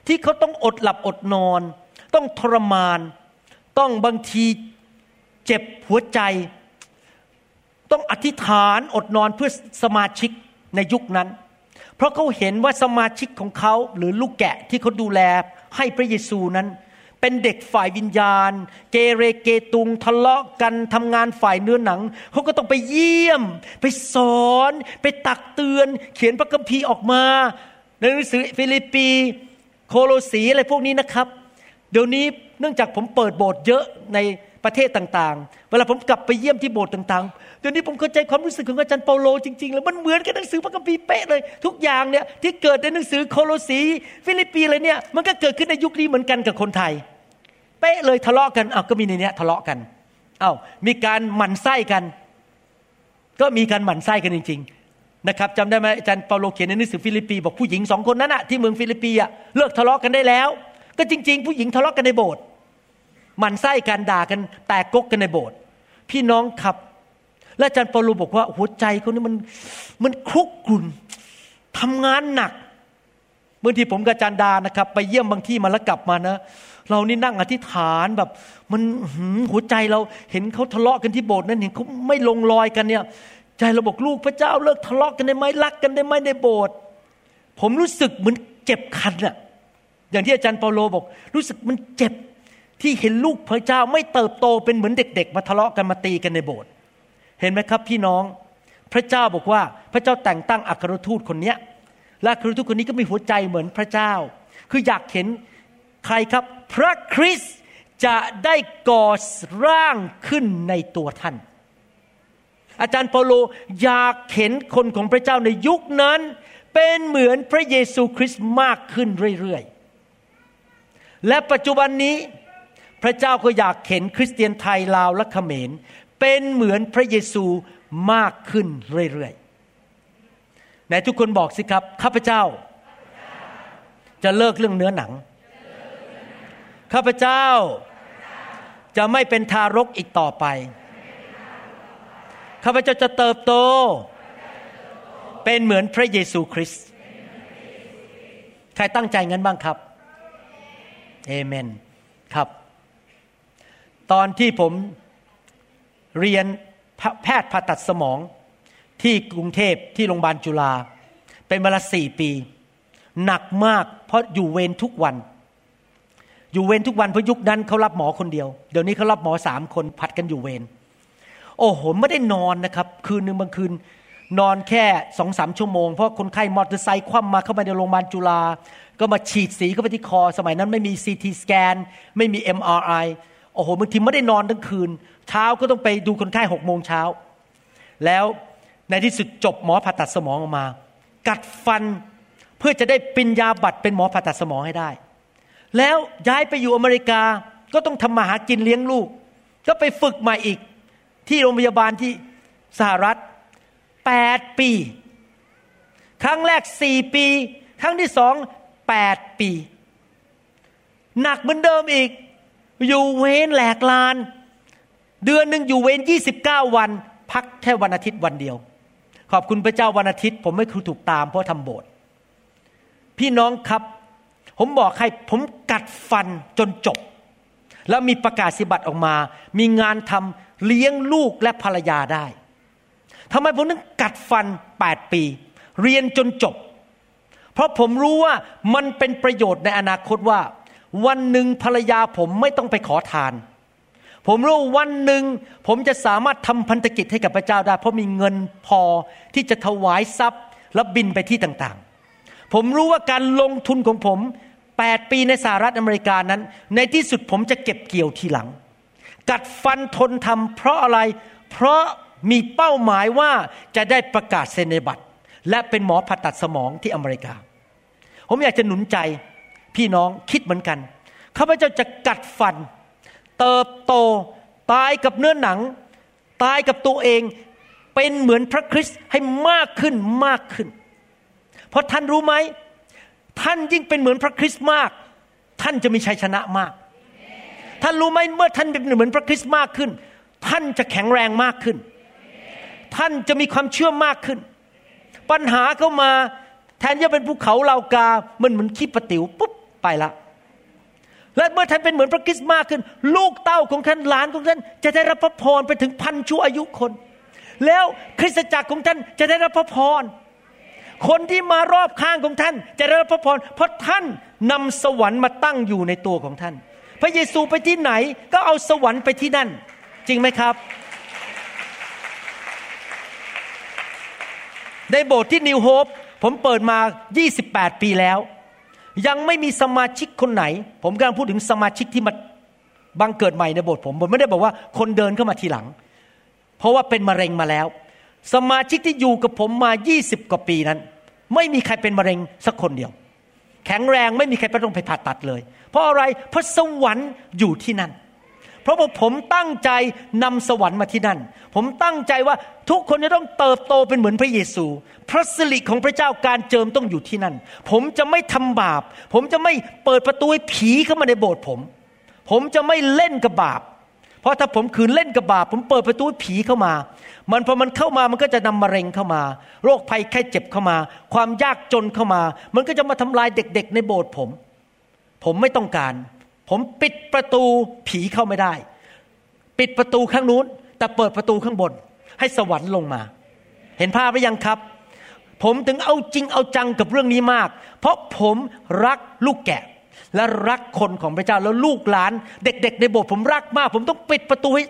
ที่เขาต้องอดหลับอดนอน ต้องทรมาน ต้องบางทีเจ็บหัวใจ ต้องอธิษฐานอดนอนเพื่อสมาชิกในยุคนั้น เพราะเขาเห็นว่าสมาชิกของเขาหรือลูกแกะที่เขาดูแลให้พระเยซูนั้น เป็นเด็กฝ่ายวิญญาณ เกเรเกตุงทะเลาะกันทำงานฝ่ายเนื้อหนัง เขาก็ต้องไปเยี่ยม ไปสอน ไปตักเตือน เขียนพระคัมภีร์ออกมาในหนังสือฟิลิปปี โคโลสีอะไรพวกนี้นะครับ เดี๋ยวนี้เนื่องจากผมเปิดโบสถ์เยอะในประเทศต่างๆ เวลาผมกลับไปเยี่ยมที่โบสถ์ต่างๆ เดี๋ยวนี้ผมเข้าใจความรู้สึกของอาจารย์เปาโลจริงๆ แล้วมันเหมือนกับหนังสือพระคัมภีร์เป๊ะเลย ทุกอย่างเนี่ยที่เกิดในหนังสือโคโลสีฟิลิปปีอะไรเนี่ยมันก็เกิดขึ้นในยุคนี้เหมือนกันกับคนไทย เป๊ะเลยทะเลาะกันเอ้าก็มีในเนี้ยทะเลาะกันเอ้ามีการหมั่นไส้กัน ก็มีการหมั่นไส้กันจริง ๆ นะครับจำได้ไหมอาจารย์เปาโลเขียนในหนังสือฟิลิปปีบอกผู้หญิงสองคนนั้นอะที่เมืองฟิลิปปีอะเลิกทะเลาะกันได้แล้ว ก็จริง ๆ ผู้หญิงทะเลาะกันในโบสถ์มันไส้กันด่ากันแตกกกกันในโบสถ์พี่น้องครับ และอาจารย์เปาโลบอกว่าหัวใจเขานี่มันมันคลุกกลุ่นทำงานหนักบางทีผมกับอาจารย์ดานะครับ ไปเยี่ยมบางที่มาแล้วกลับมานะเรานี่นั่งอธิษฐานแบบ มันหัวใจเราเห็นเขาทะเลาะกันที่โบสถ์นั้นเห็นเขาไม่ลงรอยกันเนี่ย ใจเราบอกลูกพระเจ้าเลิกทะเลาะกันได้ไหมรักกันได้ไหมในโบสถ์ผมรู้สึกเหมือนเจ็บคันอะ อย่างที่อาจารย์เปาโลบอก รู้สึกมันเจ็บที่เห็นลูกพระเจ้าไม่เติบโตเป็นเหมือนเด็ก ๆ มาทะเลาะกันมาตีกันในโบสถ์เห็นไหมครับพี่น้องพระเจ้าบอกว่าพระเจ้าแต่งตั้งอัครทูตคนเนี้ยและอัครทูตคนนี้ก็มีหัวใจเหมือนพระเจ้า คืออยากเห็นใครครับ พระคริสต์จะได้ก่อร่างขึ้นในตัวท่าน อาจารย์เปาโลอยากเห็นคนของพระเจ้าในยุคนั้น เป็นเหมือนพระเยซูคริสต์มากขึ้นเรื่อยๆ และปัจจุบันนี้พระเจ้าก็อยากเห็นคริสเตียนไทยลาวและเขมร เป็นเหมือนพระเยซูมากขึ้นเรื่อยๆไหนทุกคนบอกสิครับ ข้าพเจ้า จะเลิกเรื่องเนื้อหนัง ข้าพเจ้าจะไม่เป็นทารกอีกต่อไป ข้าพเจ้าจะเติบโต เป็นเหมือนพระเยซูคริสต์ ใครตั้งใจงั้นบ้างครับ เอเมนครับ ตอนที่ผมเรียนแพทย์ผ่าตัดสมองที่กรุงเทพที่โรงพยาบาลจุฬาเป็นเวลาสี่ปี หนักมากเพราะอยู่เวรทุกวัน อยู่เวรทุกวันเพราะยุคนั้นเขารับหมอคนเดียว เดี๋ยวนี้เขารับหมอสามคนผัดกันอยู่เวรโอ้โหไม่ได้นอนนะครับ คืนหนึ่งบางคืนนอนแค่สองสามชั่วโมง เพราะคนไข้มอเตอร์ไซค์คว่ำมาเข้ามาในโรงพยาบาลจุฬา ก็มาฉีดสีเข้าไปที่คอ สมัยนั้นไม่มีซีทีสแกนไม่มี MRI โอ้โหบางทีไม่ได้นอนทั้งคืน เช้าก็ต้องไปดูคนไข้หกโมงเช้า แล้วในที่สุดจบหมอผ่าตัดสมองออกมา กัดฟันเพื่อจะได้ปริญญาบัตรเป็นหมอผ่าตัดสมองให้ได้ แล้วย้ายไปอยู่อเมริกาก็ต้องทำมาหากินเลี้ยงลูก ก็ไปฝึกใหม่อีกที่โรงพยาบาลที่สหรัฐแปดปี ครั้งแรกสี่ปี ครั้งที่สอง แปดปี หนักเหมือนเดิมอีก อยู่เวนแหลกลาน เดือนหนึ่งอยู่เวนยี่สิบเก้าวัน พักแค่วันอาทิตย์วันเดียว ขอบคุณพระเจ้าวันอาทิตย์ ผมไม่คือถูกตามเพราะทำโบสถ์พี่น้องครับ ผมบอกให้ผมกัดฟันจนจบ แล้วมีประกาศสิบัตรออกมา มีงานทำเลี้ยงลูกและภรรยาได้ทำไมผมถึงกัดฟันแปดปี เรียนจนจบ เพราะผมรู้ว่ามันเป็นประโยชน์ในอนาคตว่า วันหนึ่งภรรยาผมไม่ต้องไปขอทาน ผมรู้วันหนึ่งผมจะสามารถทำพันธกิจให้กับพระเจ้าได้ เพราะมีเงินพอที่จะถวายทรัพย์และบินไปที่ต่างๆ ผมรู้ว่าการลงทุนของผม 8 ปีในสหรัฐอเมริกานั้น ในที่สุดผมจะเก็บเกี่ยวทีหลัง กัดฟันทนทำเพราะอะไร เพราะมีเป้าหมายว่าจะได้ประกาศเซนในบัตร และเป็นหมอผ่าตัดสมองที่อเมริกา ผมอยากจะหนุนใจพี่น้องคิดเหมือนกันข้าพเจ้าจะกัดฟัน เติบโตตายกับเนื้อหนัง ตายกับตัวเองเป็นเหมือนพระคริสต์ให้มากขึ้นมากขึ้น เพราะท่านรู้ไหม ท่านยิ่งเป็นเหมือนพระคริสต์มาก ท่านจะมีชัยชนะมาก ท่านรู้ไหมเมื่อท่านเป็นเหมือนพระคริสต์มากขึ้น ท่านจะแข็งแรงมากขึ้น ท่านจะมีความเชื่อมากขึ้น ปัญหาเข้ามาแทนจะเป็นภูเขาเหล่ากา มันเหมือนขี้ปะติ๋วปุ๊บไปละ และเมื่อท่านเป็นเหมือนพระคริสต์มากขึ้น ลูกเต้าของท่านหลานของท่าน จะได้รับพระพรไปถึงพันชั่วอายุคน แล้วคริสตจักรของท่านจะได้รับพระพร คนที่มารอบข้างของท่าน จะได้รับพระพร เพราะท่านนำสวรรค์มาตั้งอยู่ในตัวของท่าน พระเยซูไปที่ไหนก็เอาสวรรค์ไปที่นั่น จริงไหมครับ ในโบสถ์ที่นิวโฮปผมเปิดมา 28 ปีแล้ว ยังไม่มีสมาชิกคนไหน ผมกำลังพูดถึงสมาชิกที่มาบังเกิดใหม่ในโบสถ์ผม ผมไม่ได้บอกว่าคนเดินเข้ามาทีหลัง เพราะว่าเป็นมะเร็งมาแล้ว สมาชิกที่อยู่กับผมมา 20 กว่าปีนั้น ไม่มีใครเป็นมะเร็งสักคนเดียว แข็งแรงไม่มีใครไปต้องไปผ่าตัดเลย เพราะอะไรเพราะสวรรค์อยู่ที่นั่น เพราะว่าผมตั้งใจนำสวรรค์มาที่นั่น ผมตั้งใจว่าทุกคนจะต้องเติบโตเป็นเหมือนพระเยซู พระสิริของพระเจ้าการเจิมต้องอยู่ที่นั่น ผมจะไม่ทำบาป ผมจะไม่เปิดประตูให้ผีเข้ามาในโบสถ์ผม ผมจะไม่เล่นกับบาป เพราะถ้าผมขืนเล่นกับบาป ผมเปิดประตูให้ผีเข้ามา มันพอมันเข้ามามันก็จะนำมะเร็งเข้ามา โรคภัยแค่เจ็บเข้ามา ความยากจนเข้ามา มันก็จะมาทำลายเด็ก ๆ ในโบสถ์ผม ผมไม่ต้องการ ผมปิดประตูผีเข้าไม่ได้ ปิดประตูข้างนู้น แต่เปิดประตูข้างบน ให้สวรรค์ลงมา เห็นภาพหรือยังครับ ผมถึงเอาจริงเอาจังกับเรื่องนี้มาก เพราะผมรักลูกแกะ และรักคนของพระเจ้าแล้วลูกหลาน เด็ก ๆ ในโบสถ์ผมรักมาก ผมต้องปิดประตูให้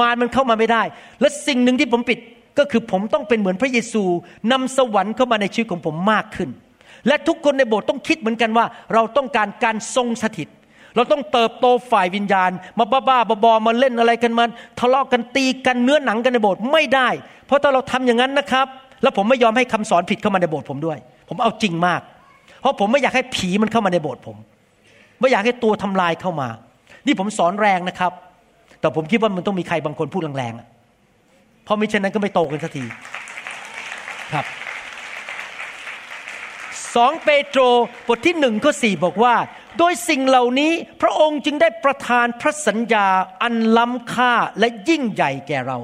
มารมันเข้ามาไม่ได้ และสิ่งหนึ่งที่ผมปิดก็คือผมต้องเป็นเหมือนพระเยซูนำสวรรค์เข้ามาในชีวิตของผมมากขึ้น และทุกคนในโบสถ์ต้องคิดเหมือนกันว่า เราต้องการการทรงสถิต เราต้องเติบโตฝ่ายวิญญาณ มาบ้าๆบอๆมาเล่นอะไรกันมาทะเลาะกันตีกันเนื้อหนังกันในโบสถ์ไม่ได้ เพราะถ้าเราทำอย่างนั้นนะครับ แล้วผมไม่ยอมให้คำสอนผิดเข้ามาในโบสถ์ผมด้วย ผมเอาจริงมาก เพราะผมไม่อยากให้ผีมันเข้ามาในโบสถ์ผม ไม่อยากให้ตัวทำลายเข้ามา นี่ผมสอนแรงนะครับ แต่ผมคิดว่ามันต้องมีใครบางคนพูดแรงๆเพราะมิฉะนั้นก็ไม่โตกันสักทีครับสองเปโตรบทที่หนึ่งข้อสี่บอกว่า โดยสิ่งเหล่านี้พระองค์จึงได้ประทานพระสัญญาอันล้ำค่าและยิ่งใหญ่แก่เรา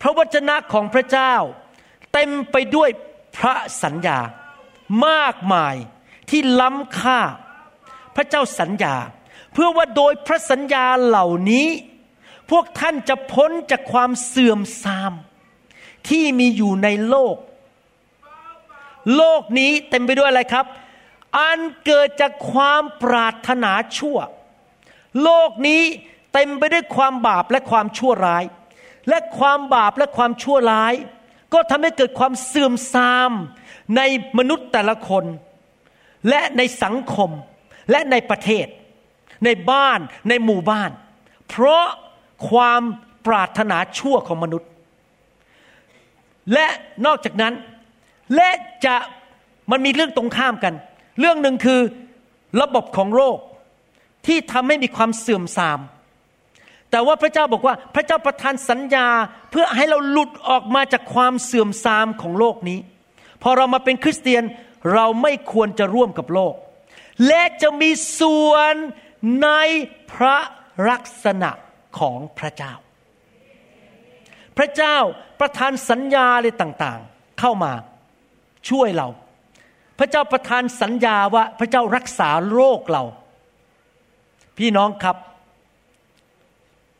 พระวจนะของพระเจ้า เต็มไปด้วยพระสัญญามากมายที่ล้ำค่า พระเจ้าสัญญา เพื่อว่าโดยพระสัญญาเหล่านี้ พวกท่านจะพ้นจากความเสื่อมทราม ที่มีอยู่ในโลก โลกนี้เต็มไปด้วยอะไรครับ อันเกิดจากความปรารถนาชั่ว โลกนี้เต็มไปด้วยความบาปและความชั่วร้าย และความบาปและความชั่วร้าย ก็ทำให้เกิดความเสื่อมทรามในมนุษย์แต่ละคน และในสังคมและในประเทศ ในบ้านในหมู่บ้าน เพราะความปรารถนาชั่วของมนุษย์ และนอกจากนั้น และจะมันมีเรื่องตรงข้ามกัน เรื่องหนึ่งคือระบบของโรคที่ทำให้มีความเสื่อมทราม แต่ว่าพระเจ้าบอกว่าพระเจ้าประทานสัญญาเพื่อให้เราหลุดออกมาจากความเสื่อมทรามของโลกนี้ พอเรามาเป็นคริสเตียนเราไม่ควรจะร่วมกับโลก และจะมีส่วนในพระลักษณะของพระเจ้า พระเจ้าประทานสัญญาอะไรต่างๆ เข้ามาช่วยเรา พระเจ้าประทานสัญญาว่าพระเจ้ารักษาโรคเรา พี่น้องครับ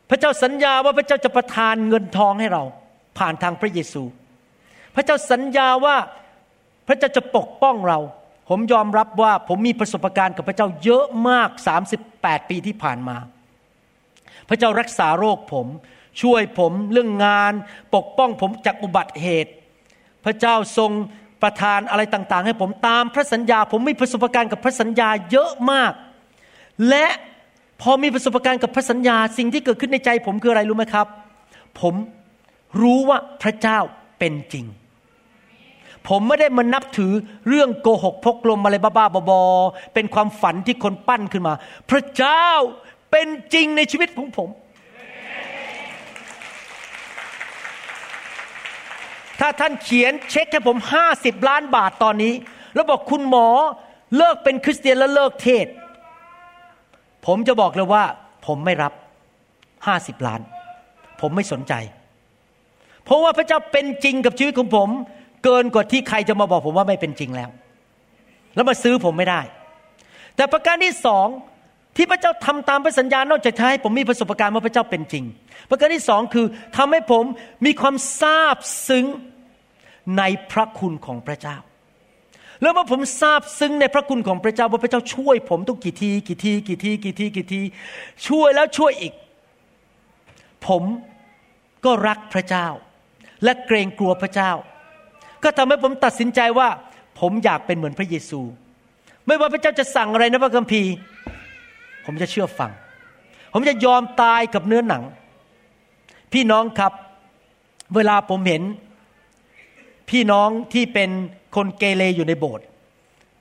พระเจ้าสัญญาว่าพระเจ้าจะประทานเงินทองให้เรา ผ่านทางพระเยซู พระเจ้าสัญญาว่าพระเจ้าจะปกป้องเรา ผมยอมรับว่าผมมีประสบการณ์กับพระเจ้าเยอะมาก 38 ปีที่ผ่านมา พระเจ้ารักษาโรคผม ช่วยผมเรื่องงาน ปกป้องผมจากอุบัติเหตุ พระเจ้าทรง ประทานอะไรต่างๆ ให้ผมตามพระสัญญา ผมมีประสบการณ์กับพระสัญญาเยอะมาก และพอมีประสบการณ์กับพระสัญญาสิ่งที่เกิดขึ้นในใจ ผมคืออะไรรู้ไหมครับ ผมรู้ว่าพระเจ้าเป็นจริง ผมไม่ได้มานับถือเรื่องโกหกพกลมอะไรบ้าๆบอๆเป็นความฝันที่คนปั้นขึ้นมา พระเจ้าเป็นจริงในชีวิตของผม ถ้าท่านเขียนเช็คให้ผมห้าสิบล้านบาทตอนนี้ แล้วบอกคุณหมอเลิกเป็นคริสเตียนแล้วเลิกเทศ ผมจะบอกเลยว่า ผมไม่รับห้าสิบล้าน ผมไม่สนใจ เพราะว่าพระเจ้าเป็นจริงกับชีวิตของผม เกินกว่าที่ใครจะมาบอกผมว่าไม่เป็นจริงแล้ว แล้วมาซื้อผมไม่ได้ แต่ประการที่สองที่พระเจ้าทำตามพระสัญญานอกจากจะให้ผมมีประสบการณ์ว่าพระเจ้าเป็นจริง ประการที่สองคือทำให้ผมมีความซาบซึ้งในพระคุณของพระเจ้า แล้วเมื่อผมซาบซึ้งในพระคุณของพระเจ้าว่าพระเจ้าช่วยผมต้องกี่ทีกี่ทีกี่ทีกี่ทีกี่ทีช่วยแล้วช่วยอีก ผมก็รักพระเจ้า และเกรงกลัวพระเจ้า ก็ทำให้ผมตัดสินใจว่า ผมอยากเป็นเหมือนพระเยซู ไม่ว่าพระเจ้าจะสั่งอะไรในพระคัมภีร์ ผมจะเชื่อฟัง ผมจะยอมตายกับเนื้อหนัง พี่น้องครับ เวลาผมเห็น พี่น้องที่เป็นคนเกเรอยู่ในโบสถ์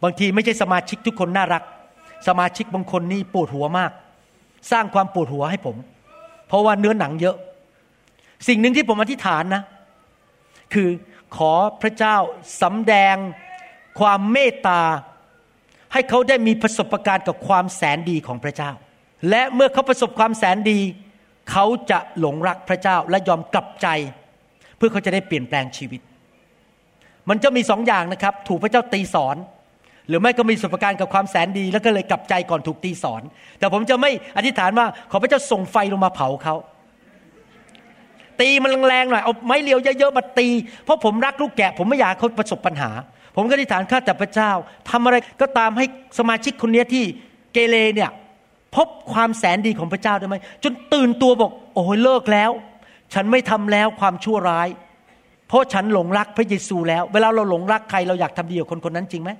บางทีไม่ใช่สมาชิกทุกคนน่ารัก สมาชิกบางคนนี่ปวดหัวมาก สร้างความปวดหัวให้ผม เพราะว่าเนื้อหนังเยอะ สิ่งหนึ่งที่ผมอธิษฐานนะ คือขอพระเจ้าสำแดงความเมตตา ให้เขาได้มีประสบการณ์กับความแสนดีของพระเจ้า และเมื่อเขาประสบความแสนดี เขาจะหลงรักพระเจ้าและยอมกลับใจ เพื่อเขาจะได้เปลี่ยนแปลงชีวิต มันจะมีสองอย่างนะครับ ถูกพระเจ้าตีสอน หรือไม่ก็มีประการกับความแสนดี แล้วก็เลยกลับใจก่อนถูกตีสอน แต่ผมจะไม่อธิษฐานว่าขอพระเจ้าส่งไฟลงมาเผาเขาตีมันแรงๆหน่อยเอาไม้เรียวเยอะๆมาตี เพราะผมรักลูกแกะ ผมไม่อยากเขาประสบปัญหา ผมก็อธิษฐานข้าแต่พระเจ้าทำอะไรก็ตามให้สมาชิกคนนี้ที่เกเรเนี่ย พบความแสนดีของพระเจ้าได้ไหมจนตื่นตัวบอก โอ้ยเลิกแล้ว ฉันไม่ทำแล้วความชั่วร้าย เพราะฉันหลงรักพระเยซูแล้ว เวลาเราหลงรักใครเราอยากทำดีกับคนคนนั้นจริงไหม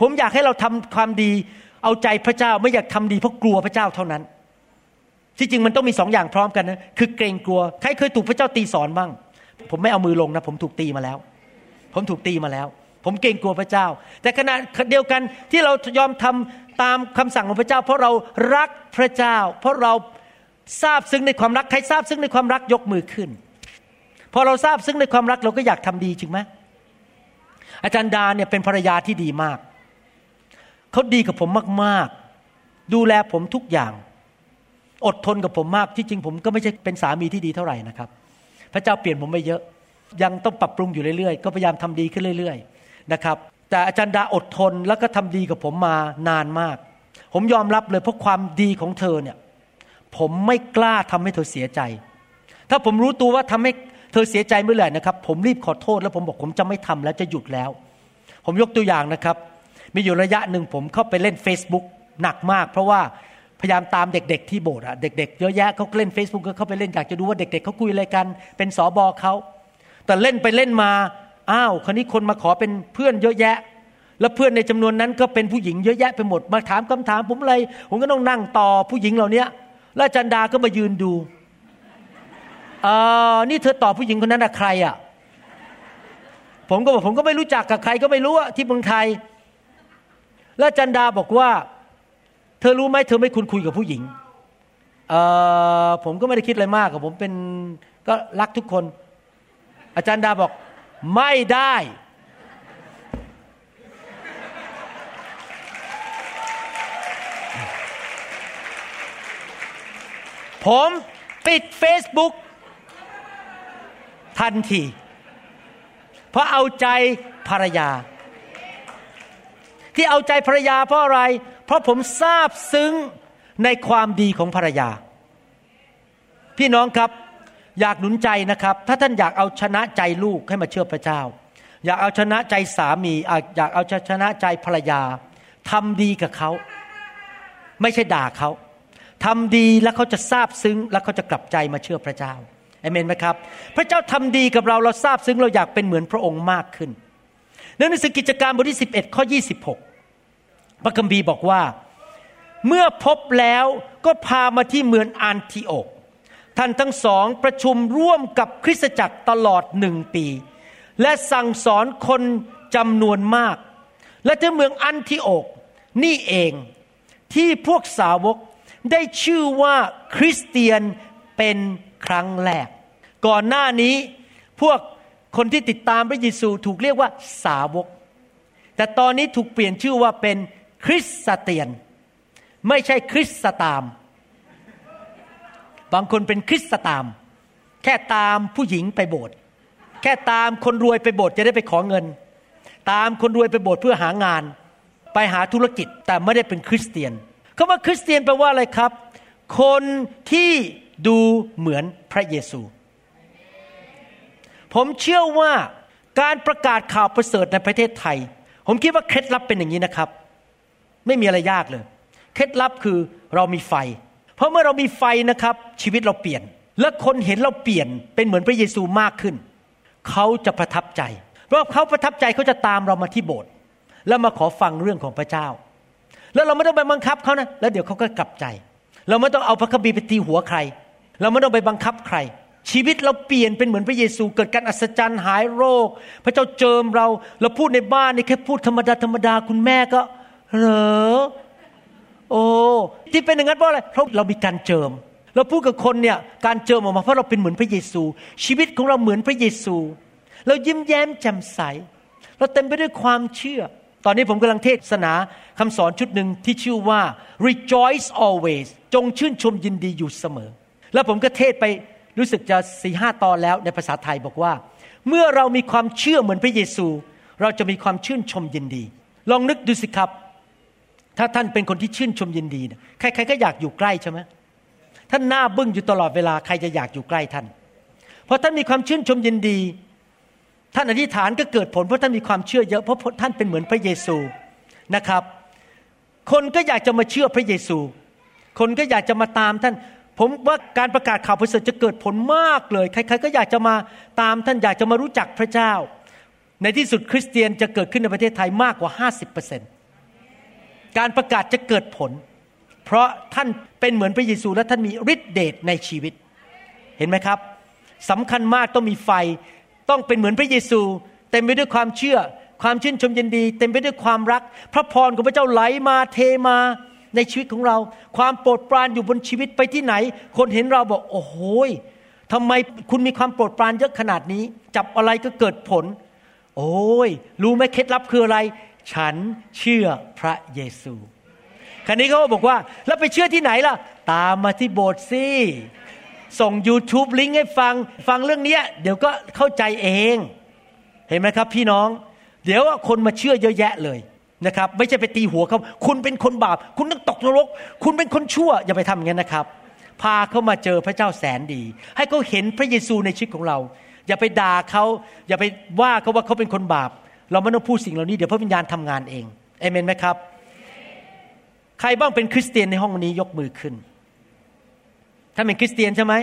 ผมอยากให้เราทำความดีเอาใจพระเจ้าไม่อยากทำดีเพราะกลัวพระเจ้าเท่านั้น ที่จริงมันต้องมีสองอย่างพร้อมกันนะคือเกรงกลัวใครเคยถูกพระเจ้าตีสอนบ้าง ผมไม่เอามือลงนะ ผมถูกตีมาแล้ว ผมถูกตีมาแล้ว ผมเกรงกลัวพระเจ้า แต่ขณะเดียวกันที่เรายอมทำ ตามคำสั่งของพระเจ้า เพราะเรารักพระเจ้า เพราะเราทราบซึ้งในความรักใครทราบซึ้งในความรักยกมือขึ้น พอเราทราบซึ้งในความรักเราก็อยากทำดีจริงไหมอาจารย์ดาเนี่ยเป็นภรรยาที่ดีมากเขาดีกับผมมากๆ ดูแลผมทุกอย่าง อดทนกับผมมากที่จริงผมก็ไม่ใช่เป็นสามีที่ดีเท่าไหร่นะครับ พระเจ้าเปลี่ยนผมไปเยอะ ยังต้องปรับปรุงอยู่เรื่อยๆ ก็พยายามทำดีขึ้นเรื่อย ๆ นะครับ แต่อาจารย์ดาอดทนแล้วก็ทำดีกับผมมานานมาก ผมยอมรับเลยเพราะความดีของเธอเนี่ย ผมไม่กล้าทำให้เธอเสียใจ ถ้าผมรู้ตัวว่าทำให้เธอเสียใจเมื่อไหร่นะครับ ผมรีบขอโทษแล้วผมบอกผมจะไม่ทำแล้วจะหยุดแล้ว ผมยกตัวอย่างนะครับ มีอยู่ระยะหนึ่งผมเข้าไปเล่น Facebook หนักมาก เพราะว่าพยายามตามเด็กๆที่โบสถ์อะเด็กๆเยอะแยะเขาเล่น Facebook ก็เข้าไปเล่นอยากจะดูว่าเด็กๆเขาคุยอะไรกัน เป็นสอบอเขาแต่เล่นไปเล่นมา อ้าวคราวนี้คนมาขอเป็นเพื่อนเยอะแยะ แล้วเพื่อนในจำนวนนั้นก็เป็นผู้หญิงเยอะแยะไปหมดมาถามคำถามผมอะไร ผมก็ต้องนั่งต่อผู้หญิงเหล่านี้แล้วจันดาก็มายืนดูเออนี่เธอตอบผู้หญิงคนนั้นอะใครอะผมก็บอกผมก็ไม่รู้จักกับใครก็ไม่รู้อะที่เมืองไทย แล้วจันดาบอกว่า เธอรู้ไหมเธอไม่คุณคุยกับผู้หญิงเออผมก็ไม่ได้คิดอะไรมากกับผมเป็นก็รักทุกคน อาจารย์ดาบอก ไม่ได้ ผมปิด Facebook ทันที เพราะเอาใจภรรยา ที่เอาใจภรรยาเพราะอะไร เพราะผมทราบซึ้งในความดีของภรรยา พี่น้องครับ อยากหนุนใจนะครับ ถ้าท่านอยากเอาชนะใจลูกให้มาเชื่อพระเจ้า อยากเอาชนะใจสามี อยากเอาชนะใจภรรยาทำดีกับเขา ไม่ใช่ด่าเขาทำดีแล้วเขาจะทราบซึ้ง แล้วเขาจะกลับใจมาเชื่อพระเจ้าเอเมนไหมครับ พระเจ้าทำดีกับเราเราทราบซึ้งเราอยากเป็นเหมือนพระองค์มากขึ้นในหนังสือกิจการบทที่11ข้อ26 พระคัมภีร์บอกว่า เมื่อพบแล้วก็พามาที่เมืองอันทิโอก ท่านทั้งสองประชุมร่วมกับคริสตจักรตลอดหนึ่งปี และสั่งสอนคนจำนวนมาก และที่เมืองอันทิโอกนี่เองที่พวกสาวกได้ชื่อว่าคริสเตียนเป็นครั้งแรก ก่อนหน้านี้พวกคนที่ติดตามพระเยซูถูกเรียกว่าสาวก แต่ตอนนี้ถูกเปลี่ยนชื่อว่าเป็นคริสเตียน ไม่ใช่คริสตาม บางคนเป็นคริสตตาม แค่ตามผู้หญิงไปโบสถ์แค่ตามคนรวยไปโบสถ์จะได้ไปขอเงิน ตามคนรวยไปโบสถ์เพื่อหางาน ไปหาธุรกิจแต่ไม่ได้เป็นคริสเตียนคำว่าคริสเตียนแปลว่าอะไรครับ คนที่ดูเหมือนพระเยซู ผมเชื่อว่าการประกาศข่าวประเสริฐในประเทศไทย ผมคิดว่าเคล็ดลับเป็นอย่างนี้นะครับ ไม่มีอะไรยากเลย เคล็ดลับคือเรามีไฟ เพราะเมื่อเรามีไฟนะครับ ชีวิตเราเปลี่ยน และคนเห็นเราเปลี่ยนเป็นเหมือนพระเยซูมากขึ้น เขาจะประทับใจ เพราะเขาประทับใจเขาจะตามเรามาที่โบสถ์แล้วมาขอฟังเรื่องของพระเจ้า แล้วเราไม่ต้องไปบังคับเขานะแล้วเดี๋ยวเขาก็กลับใจ เราไม่ต้องเอาพระคัมภีร์ไปตีหัวใคร เราไม่ต้องไปบังคับใคร ชีวิตเราเปลี่ยนเป็นเหมือนพระเยซู เกิดการอัศจรรย์หายโรค พระเจ้าเจิมเรา เราพูดในบ้านนี่แค่พูดธรรมดาธรรมดาคุณแม่ก็เหรอ โอ้ที่เป็นอย่างนั้นเพราะอะไรเพราะเรามีการเจิม เราพูดกับคนเนี่ยการเจิมออกมาเพราะเราเป็นเหมือนพระเยซู ชีวิตของเราเหมือนพระเยซู เรายิ้มแย้มแจ่มใส เราเต็มไปด้วยความเชื่อ ตอนนี้ผมกำลังเทศนาคำสอนชุดหนึ่งที่ชื่อว่า rejoice always จงชื่นชมยินดีอยู่เสมอ แล้วผมก็เทศไปรู้สึกจะสี่ห้าตอนแล้วในภาษาไทยบอกว่า เมื่อเรามีความเชื่อเหมือนพระเยซู เราจะมีความชื่นชมยินดี ลองนึกดูสิครับ ถ้าท่านเป็นคนที่ชื่นชมยินดีนี่ยใครๆก็อยากอยู่ใกล้ใช่ไหมท่านหน้าบึ้งอยู่ตลอดเวลาใครจะอยากอยู่ใกล้ท่าน เพราะท่านมีความชื่นชมยินดี ท่านอธิษฐานก็เกิดผลเพราะท่านมีความเชื่อเยอะเพราะท่านเป็นเหมือนพระเยซูนะครับ คนก็อยากจะมาเชื่อพระเยซู คนก็อยากจะมาตามท่าน ผมว่าการประกาศข่าวประเสริฐจะเกิดผลมากเลย ใครๆก็อยากจะมาตามท่านอยากจะมารู้จักพระเจ้า ในที่สุดคริสเตียนจะเกิดขึ้นในประเทศไทยมากกว่า 50% การประกาศจะเกิดผล เพราะท่านเป็นเหมือนพระเยซูและท่านมีฤทธิเดชในชีวิต เห็นไหมครับสำคัญมากต้องมีไฟ ต้องเป็นเหมือนพระเยซู เต็มไปด้วยความเชื่อ ความชื่นชมยินดี เต็มไปด้วยความรัก พระพรของพระเจ้าไหลมาเทมาในชีวิตของเรา ความโปรดปรานอยู่บนชีวิตไปที่ไหน คนเห็นเราบอกโอ้โหทำไมคุณมีความโปรดปรานเยอะขนาดนี้ จับอะไรก็เกิดผล โอ้ย รู้ไหมเคล็ดลับคืออะไร ฉันเชื่อพระเยซูคราวนี้เขาบอกว่า แล้วไปเชื่อที่ไหนล่ะ ตามมาที่โบสถ์สิส่ง YouTube ลิงก์ให้ฟังฟังเรื่องนี้เดี๋ยวก็เข้าใจเองเห็นไหมครับพี่น้อง เดี๋ยวคนมาเชื่อเยอะแยะเลยนะครับ ไม่ใช่ไปตีหัวเขาคุณเป็นคนบาป คุณต้องตกนรก คุณเป็นคนชั่วอย่าไปทำอย่างนั้นนะครับ พาเขามาเจอพระเจ้าแสนดี ให้เขาเห็นพระเยซูในชีวิตของเรา อย่าไปด่าเขาอย่าไปว่าเขาว่าเขาเป็นคนบาป เราไม่ต้องพูดสิ่งเหล่านี้เดี๋ยวพระวิญญาณทำงานเองเอเมนไหมครับ ใครบ้างเป็นคริสเตียนในห้องนี้ยกมือขึ้นท่านเป็นคริสเตียนใช่ไหม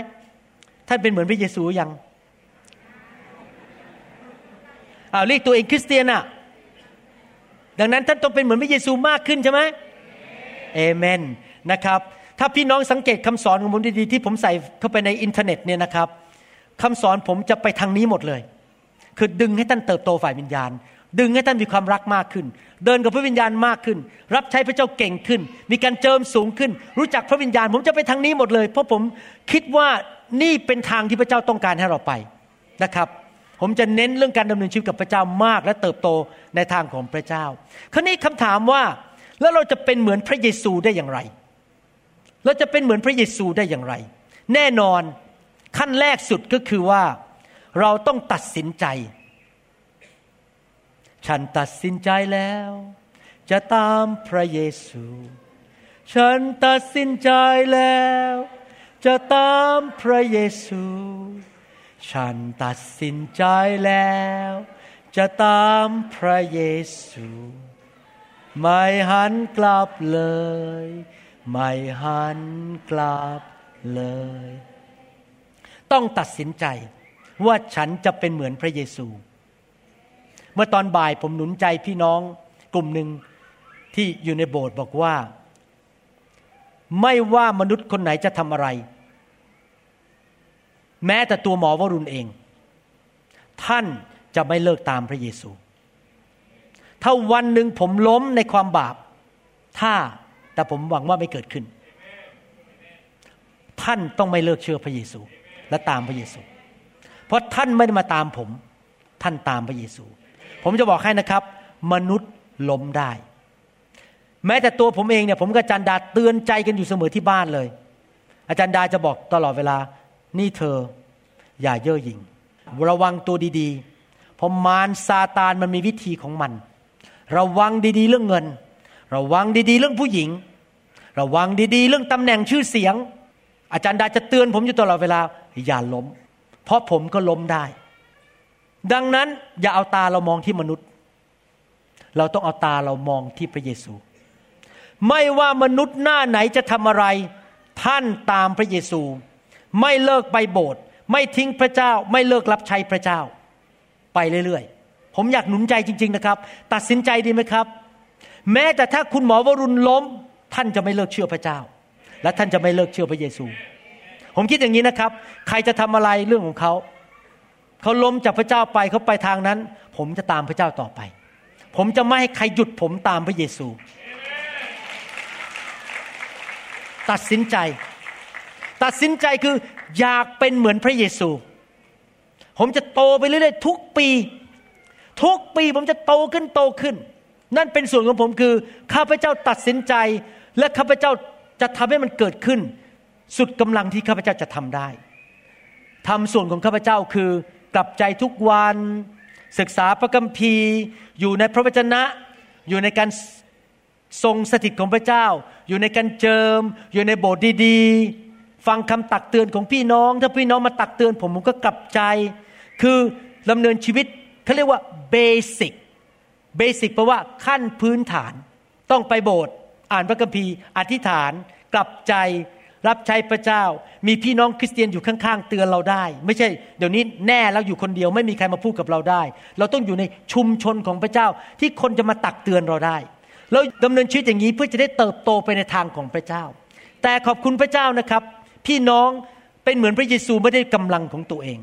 ท่านเป็นเหมือนพระเยซูยังเอาเรียกตัวเองคริสเตียนอะดังนั้นท่านต้องเป็นเหมือนพระเยซูมากขึ้นใช่ไหมเอเมนนะครับ ถ้าพี่น้องสังเกตคำสอนของผมดีๆที่ผมใส่เข้าไปในอินเทอร์เน็ตเนี่ยนะครับคำสอนผมจะไปทางนี้หมดเลย คือดึงให้ท่านเติบโตฝ่ายวิญญาณ ดึงให้ท่านมีความรักมากขึ้น เดินกับพระวิญญาณมากขึ้น รับใช้พระเจ้าเก่งขึ้น มีการเจิมสูงขึ้น รู้จักพระวิญญาณ ผมจะไปทางนี้หมดเลย เพราะผมคิดว่านี่เป็นทางที่พระเจ้าต้องการให้เราไปนะครับ ผมจะเน้นเรื่องการดำเนินชีวิตกับพระเจ้ามาก และเติบโตในทางของพระเจ้า คราวนี้คำถามว่าแล้วเราจะเป็นเหมือนพระเยซูได้อย่างไร เราจะเป็นเหมือนพระเยซูได้อย่างไร แน่นอนขั้นแรกสุดก็คือว่าเราต้องตัดสินใจ ฉันตัดสินใจแล้ว จะตามพระเยซู ฉันตัดสินใจแล้ว จะตามพระเยซู ฉันตัดสินใจแล้ว จะตามพระเยซู ไม่หันกลับเลย ไม่หันกลับเลย ต้องตัดสินใจว่าฉันจะเป็นเหมือนพระเยซู เมื่อตอนบ่ายผมหนุนใจพี่น้องกลุ่มหนึ่งที่อยู่ในโบสถ์บอกว่า ไม่ว่ามนุษย์คนไหนจะทำอะไร แม้แต่ตัวหมอวรุณเอง ท่านจะไม่เลิกตามพระเยซู ถ้าวันหนึ่งผมล้มในความบาป ถ้าแต่ผมหวังว่าไม่เกิดขึ้น ท่านต้องไม่เลิกเชื่อพระเยซู และตามพระเยซู เพราะท่านไม่ได้มาตามผม ท่านตามพระเยซู ผมจะบอกให้นะครับ มนุษย์ล้มได้ แม้แต่ตัวผมเองเนี่ยผมกับอาจารย์ดาเตือนใจกันอยู่เสมอที่บ้านเลย อาจารย์ดาจะบอกตลอดเวลา นี่เธออย่าเย่อหยิ่งระวังตัวดีๆ เพราะมารซาตานมันมีวิธีของมัน ระวังดีๆ เรื่องเงิน ระวังดีๆ เรื่องผู้หญิง ระวังดีๆ เรื่องตำแหน่งชื่อเสียง อาจารย์ดาจะเตือนผมอยู่ตลอดเวลา อย่าล้ม เพราะผมก็ล้มได้ ดังนั้นอย่าเอาตาเรามองที่มนุษย์ เราต้องเอาตาเรามองที่พระเยซู ไม่ว่ามนุษย์หน้าไหนจะทำอะไร ท่านตามพระเยซู ไม่เลิกไปโบสถ์ไม่ทิ้งพระเจ้า ไม่เลิกรับใช้พระเจ้า ไปเรื่อยๆ ผมอยากหนุนใจจริง ๆนะครับ ตัดสินใจดีไหมครับ แม้แต่ถ้าคุณหมอวรุณล้ม ท่านจะไม่เลิกเชื่อพระเจ้า และท่านจะไม่เลิกเชื่อพระเยซู ผมคิดอย่างนี้นะครับ ใครจะทำอะไรเรื่องของเขา เขาล้มจากพระเจ้าไปเขาไปทางนั้น ผมจะตามพระเจ้าต่อไป ผมจะไม่ให้ใครหยุดผมตามพระเยซู ตัดสินใจ ตัดสินใจคืออยากเป็นเหมือนพระเยซู ผมจะโตไปเรื่อยๆทุกปี ทุกปีผมจะโตขึ้นโตขึ้น นั่นเป็นส่วนของผมคือข้าพเจ้าตัดสินใจ และข้าพเจ้าจะทำให้มันเกิดขึ้น สุดกำลังที่ข้าพเจ้าจะทำได้ทำส่วนของข้าพเจ้าคือ กลับใจทุกวัน ศึกษาพระคัมภีร์ อยู่ในพระวจนะ อยู่ในการทรงสถิตของพระเจ้า อยู่ในการเจิม อยู่ในโบสถ์ดีๆ ฟังคำตักเตือนของพี่น้อง ถ้าพี่น้องมาตักเตือนผมผมก็กลับใจ คือดำเนินชีวิตเขาเรียกว่าเบสิกเบสิกแปลว่าขั้นพื้นฐาน ต้องไปโบสถ์อ่านพระคัมภีร์ อธิษฐาน กลับใจ รับใช้พระเจ้า มีพี่น้องคริสเตียนอยู่ข้างๆเตือนเราได้ ไม่ใช่เดี๋ยวนี้แน่แล้วอยู่คนเดียวไม่มีใครมาพูดกับเราได้ เราต้องอยู่ในชุมชนของพระเจ้า ที่คนจะมาตักเตือนเราได้เราดำเนินชีวิตอย่างนี้เพื่อจะได้เติบโตไปในทางของพระเจ้า แต่ขอบคุณพระเจ้านะครับ พี่น้องเป็นเหมือนพระเยซูไม่ได้กำลังของตัวเอง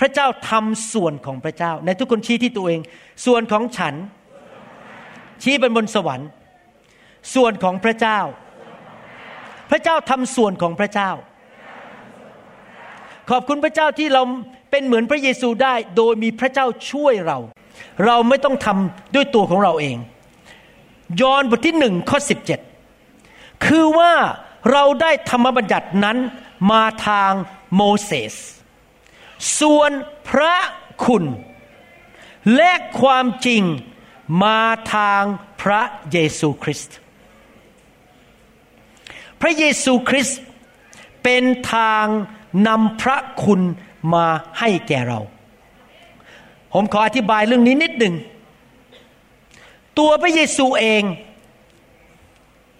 พระเจ้าทำส่วนของพระเจ้า ในทุกคนชี้ที่ตัวเอง ส่วนของฉัน ชี้เป็นบนสวรรค์ ส่วนของพระเจ้า ระเจ้าทำส่วนของพระเจ้า ขอบคุณพระเจ้าที่เราเป็นเหมือนพระเยซูได้ โดยมีพระเจ้าช่วยเรา เราไม่ต้องทำด้วยตัวของเราเอง ยอห์นบทที่หนึ่งข้อสิบเจ็ดคือว่าเราได้ธรรมบัญญัตินั้นมาทางโมเสส ส่วนพระคุณ และความจริงมาทางพระเยซูคริสต์ พระเยซูคริสต์เป็นทางนำพระคุณมาให้แก่เรา ผมขออธิบายเรื่องนี้นิดหนึ่ง ตัวพระเยซูเอง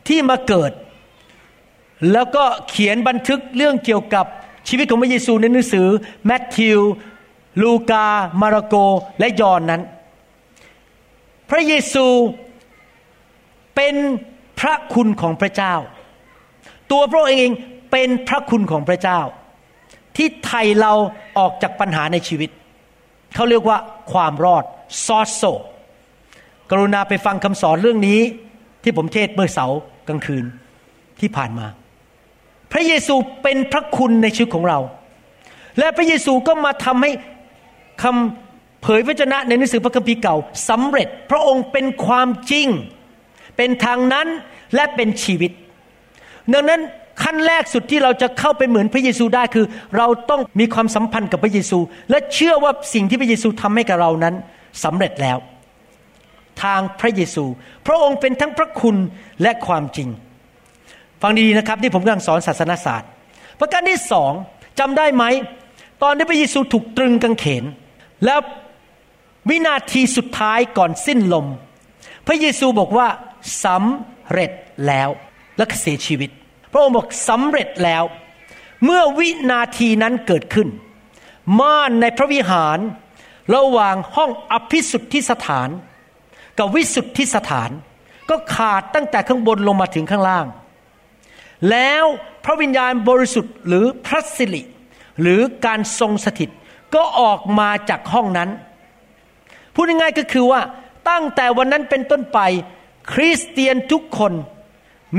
ที่มาเกิด แล้วก็เขียนบันทึกเรื่องเกี่ยวกับชีวิตของพระเยซูในหนังสือแมทธิว ลูกา มาระโก และยอห์นนั้น พระเยซูเป็นพระคุณของพระเจ้า ตัวพระองค์เองเป็นพระคุณของพระเจ้า ที่ไทยเราออกจากปัญหาในชีวิต เขาเรียกว่าความรอดซอสโซ กรุณาไปฟังคำสอนเรื่องนี้ ที่ผมเทศเมื่อเสาร์กลางคืนที่ผ่านมา พระเยซูเป็นพระคุณในชีวิตของเรา และพระเยซูก็มาทำให้คำเผยพระชนะในหนังสือพระคัมภีร์เก่าสำเร็จพระองค์เป็นความจริง เป็นทางนั้นและเป็นชีวิต ดังนั้นขั้นแรกสุดที่เราจะเข้าไปเหมือนพระเยซูได้คือ เราต้องมีความสัมพันธ์กับพระเยซู และเชื่อว่าสิ่งที่พระเยซูทำให้กับเรานั้นสำเร็จแล้ว ทางพระเยซู พระองค์เป็นทั้งพระคุณและความจริง ฟังดีๆนะครับที่ผมกำลังสอนศาสนศาสตร์ ประการที่สองจำได้ไหม ตอนที่พระเยซูถูกตรึงกางเขน แล้ววินาทีสุดท้ายก่อนสิ้นลม พระเยซูบอกว่าสำเร็จแล้ว และเสียชีวิต พระองค์บอกสำเร็จแล้ว เมื่อวินาทีนั้นเกิดขึ้น ม่านในพระวิหาร ระหว่างห้องอภิสุทธิสถาน กับวิสุทธิสถาน ก็ขาดตั้งแต่ข้างบนลงมาถึงข้างล่าง แล้วพระวิญญาณบริสุทธิ์หรือพระสิริหรือการทรงสถิตก็ออกมาจากห้องนั้น พูดง่ายๆก็คือว่าตั้งแต่วันนั้นเป็นต้นไป คริสเตียนทุกคน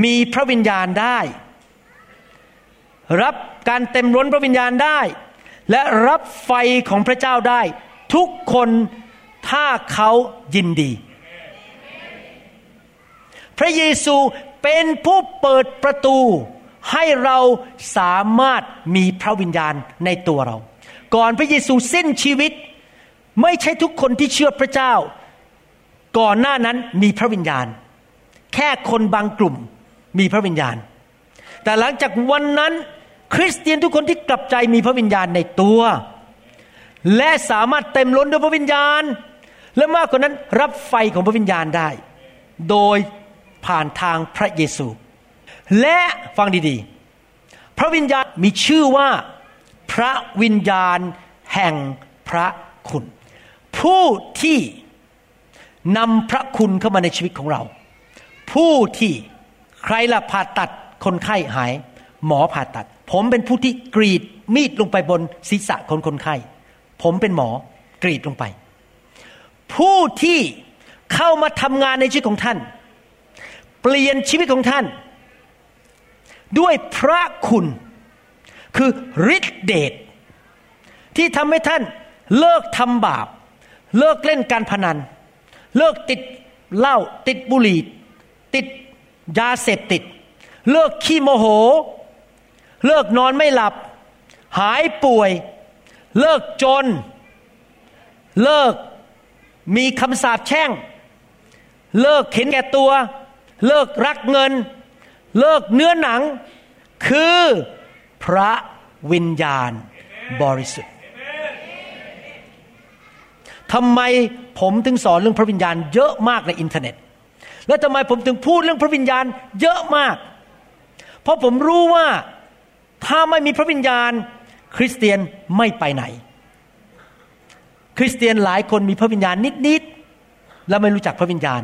มีพระวิญญาณได้ รับการเต็มล้นพระวิญญาณได้ และรับไฟของพระเจ้าได้ ทุกคนถ้าเขายินดี พระเยซูเป็นผู้เปิดประตูให้เราสามารถมีพระวิญญาณในตัวเรา ก่อนพระเยซูสิ้นชีวิต ไม่ใช่ทุกคนที่เชื่อพระเจ้า ก่อนหน้านั้นมีพระวิญญาณ แค่คนบางกลุ่ม มีพระวิญญาณ แต่หลังจากวันนั้น คริสเตียนทุกคนที่กลับใจมีพระวิญญาณในตัว และสามารถเต็มล้นด้วยพระวิญญาณ และมากกว่านั้นรับไฟของพระวิญญาณได้ โดยผ่านทางพระเยซู และฟังดีๆ พระวิญญาณมีชื่อว่าพระวิญญาณแห่งพระคุณ ผู้ที่นำพระคุณเข้ามาในชีวิตของเรา ผู้ที่ ใครล่ะผ่าตัดคนไข้หาย หมอผ่าตัด ผมเป็นผู้ที่กรีดมีดลงไปบนศีรษะคนคนไข้ ผมเป็นหมอกรีดลงไป ผู้ที่เข้ามาทำงานในชีวิตของท่าน เปลี่ยนชีวิตของท่าน ด้วยพระคุณคือฤทธิเดชที่ทำให้ท่านเลิกทำบาป เลิกเล่นการพนัน เลิกติดเหล้าติดบุหรี่ติด ยาเสพติด เลิกขี้โมโห เลิกนอนไม่หลับ หายป่วย เลิกจน เลิกมีคำสาปแช่ง เลิกเข็นแก่ตัว เลิกรักเงิน เลิกเนื้อหนัง คือพระวิญญาณบริสุทธิ์ทำไมผมถึงสอนเรื่องพระวิญญาณเยอะมากในอินเทอร์เน็ต และทำไมผมถึงพูดเรื่องพระวิญญาณเยอะมาก เพราะผมรู้ว่าถ้าไม่มีพระวิญญาณ คริสเตียนไม่ไปไหน คริสเตียนหลายคนมีพระวิญญาณนิดๆแล้วไม่รู้จักพระวิญญาณ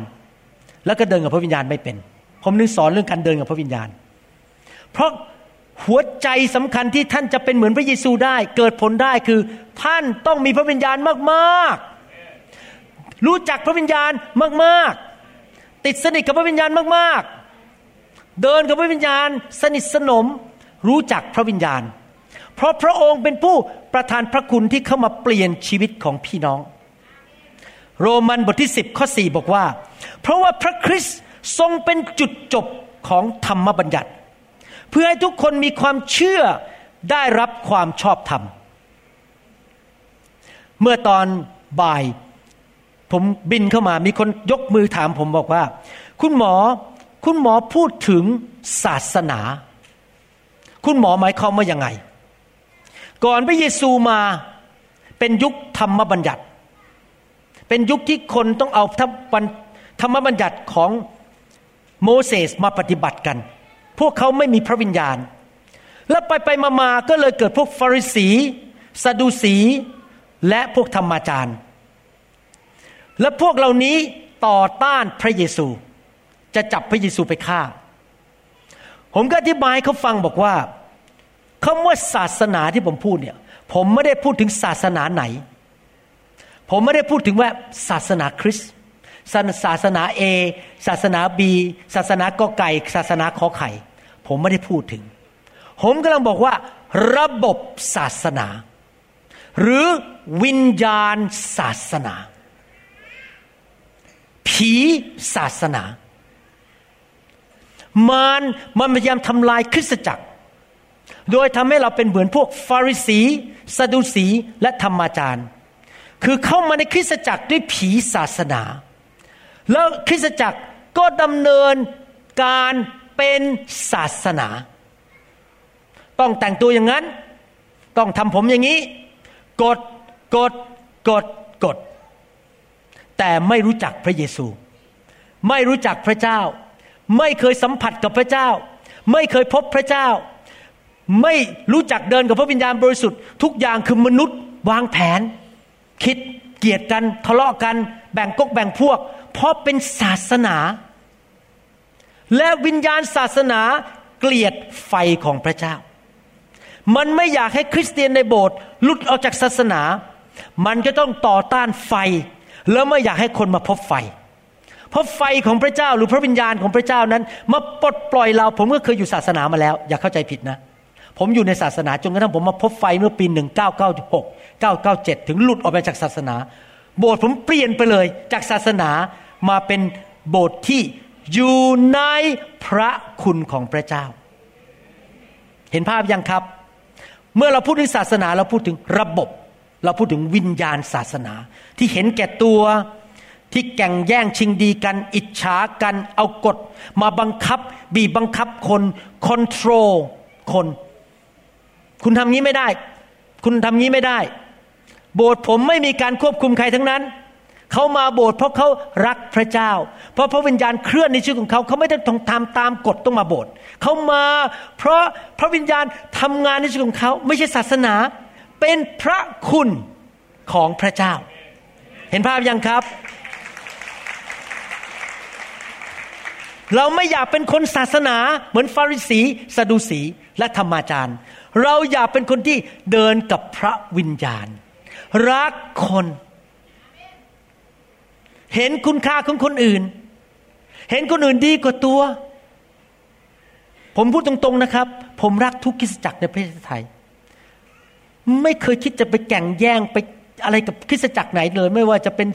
แล้วก็เดินกับพระวิญญาณไม่เป็น ผมนึกสอนเรื่องการเดินกับพระวิญญาณ เพราะหัวใจสำคัญที่ท่านจะเป็นเหมือนพระเยซูได้ เกิดผลได้คือท่านต้องมีพระวิญญาณมากๆ รู้จักพระวิญญาณมากๆ ติดสนิทกับพระวิญญาณมากๆ เดินกับพระวิญญาณ สนิทสนมรู้จักพระวิญญาณ เพราะพระองค์เป็นผู้ประทานพระคุณที่เข้ามาเปลี่ยนชีวิตของพี่น้อง โรมันบทที่ 10 ข้อ 4 บอกว่า เพราะว่าพระคริสต์ทรงเป็นจุดจบของธรรมบัญญัติ เพื่อให้ทุกคนมีความเชื่อได้รับความชอบธรรม เมื่อตอนบ่าย ผมบินเข้ามามีคนยกมือถามผมบอกว่า คุณหมอคุณหมอพูดถึงศาสนา คุณหมอหมายความว่ายังไง ก่อนพระเยซูมาเป็นยุคธรรมบัญญัติ เป็นยุคที่คนต้องเอาธรรมบัญญัติของโมเสสมาปฏิบัติกัน พวกเขาไม่มีพระวิญญาณ แล้วไปไปมามาก็เลยเกิดพวกฟาริสี ซาดูสี และพวกธรรมาจารย์ และพวกเหล่านี้ต่อต้านพระเยซู จะจับพระเยซูไปฆ่า ผมก็อธิบายเขาฟังบอกว่าคำว่าศาสนาที่ผมพูดเนี่ย ผมไม่ได้พูดถึงศาสนาไหน ผมไม่ได้พูดถึงว่าศาสนาคริสต์ศาสนาเอศาสนาบีศาสนากอไก่ ศาสนาขอไข่ ผมไม่ได้พูดถึง ผมกำลังบอกว่า ระบบศาสนา หรือวิญญาณศาสนา ผีศาสนา มารมันพยายามทำลายคริสตจักร โดยทำให้เราเป็นเหมือนพวกฟาริสีซาดูสีและธรรมาจารย์ คือเข้ามาในคริสตจักรด้วยผีศาสนา แล้วคริสตจักรก็ดำเนินการเป็นศาสนา ต้องแต่งตัวอย่างนั้น ต้องทำผมอย่างนี้ กดกดกดกด แต่ไม่รู้จักพระเยซู ไม่รู้จักพระเจ้า ไม่เคยสัมผัสกับพระเจ้า ไม่เคยพบพระเจ้า ไม่รู้จักเดินกับพระวิญญาณบริสุทธิ์ทุกอย่างคือมนุษย์วางแผน คิดเกลียดกันทะเลาะกัน แบ่งกกแบ่งพวก เพราะเป็นศาสนา และวิญญาณศาสนาเกลียดไฟของพระเจ้า มันไม่อยากให้คริสเตียนในโบสถ์หลุดออกจากศาสนา มันจะต้องต่อต้านไฟ แล้วไม่อยากให้คนมาพบไฟ เพราะไฟของพระเจ้าหรือพระวิญญาณของพระเจ้านั้นมาปลดปล่อยเรา ผมก็เคยอยู่ศาสนามาแล้ว อย่าเข้าใจผิดนะ ผมอยู่ในศาสนาจนกระทั่งผมมาพบไฟเมื่อปี 1996 997 ถึงหลุดออกไปจากศาสนา โบสถ์ผมเปลี่ยนไปเลยจากศาสนามาเป็นโบสถ์ที่อยู่ในพระคุณของพระเจ้า เห็นภาพยังครับ เมื่อเราพูดถึงศาสนาเราพูดถึงระบบ เราพูดถึงวิญญาณศาสนา ที่เห็นแก่ตัว ที่แก่งแย่งชิงดีกัน อิจฉากัน เอากฎ มาบังคับ บีบบังคับคนคอนโทรลคน คุณทำงี้ไม่ได้ คุณทำงี้ไม่ได้ โบสถ์ผมไม่มีการควบคุมใครทั้งนั้นเขามาโบสถ์เพราะเขารักพระเจ้า เพราะพระวิญญาณเคลื่อนในชีวิตของเขา เขาไม่ได้ต้องทำตามกฎต้องมาโบสถ์เขามา เพราะพระวิญญาณทำงานในชีวิตของเขา ไม่ใช่ศาสนา เป็นพระคุณของพระเจ้า เห็นภาพยังครับ เราไม่อยากเป็นคนศาสนาเหมือนฟาริสีสดูสีและธรรมาจารย์ เราอย่าเป็นคนที่เดินกับพระวิญญาณ รักคน เห็นคุณค่าของคนอื่น เห็นคนอื่นดีกว่าตัว ผมพูดตรงๆนะครับ ผมรักทุกคริสตจักรในประเทศไทย ไม่เคยคิดจะไปแก่งแย่งไป อะไรกับคริสตจักรไหนเลย ไม่ว่าจะเป็น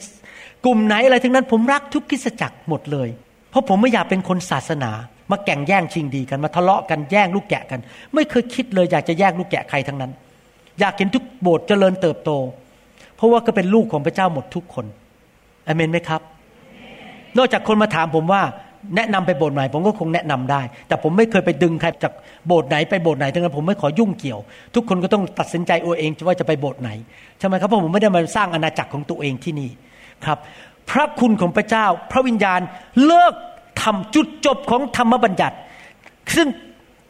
กลุ่มไหนอะไรทั้งนั้น ผมรักทุกคริสตจักรหมดเลย เพราะผมไม่อยากเป็นคนศาสนา มาแก่งแย่งชิงดีกันมาทะเลาะกันแย่งลูกแกะกัน ไม่เคยคิดเลยอยากจะแย่งลูกแกะใครทั้งนั้น อยากเห็นทุกโบสถ์เจริญเติบโต เพราะว่าก็เป็นลูกของพระเจ้าหมดทุกคนอเมนไหมครับ นอกจากคนมาถามผมว่า แนะนำไปโบสถ์ไหนผมก็คงแนะนำได้ แต่ผมไม่เคยไปดึงใครจากโบสถ์ไหนไปโบสถ์ไหนทั้งนั้นผมไม่ขอยุ่งเกี่ยว ทุกคนก็ต้องตัดสินใจเอาเองว่าจะไปโบสถ์ไหนใช่ไหมครับเพราะผมไม่ได้มาสร้างอาณาจักรของตัวเองที่นี่ครับ พระคุณของพระเจ้า พระวิญญาณเลิกทำจุดจบของธรรมบัญญัติ ซึ่ง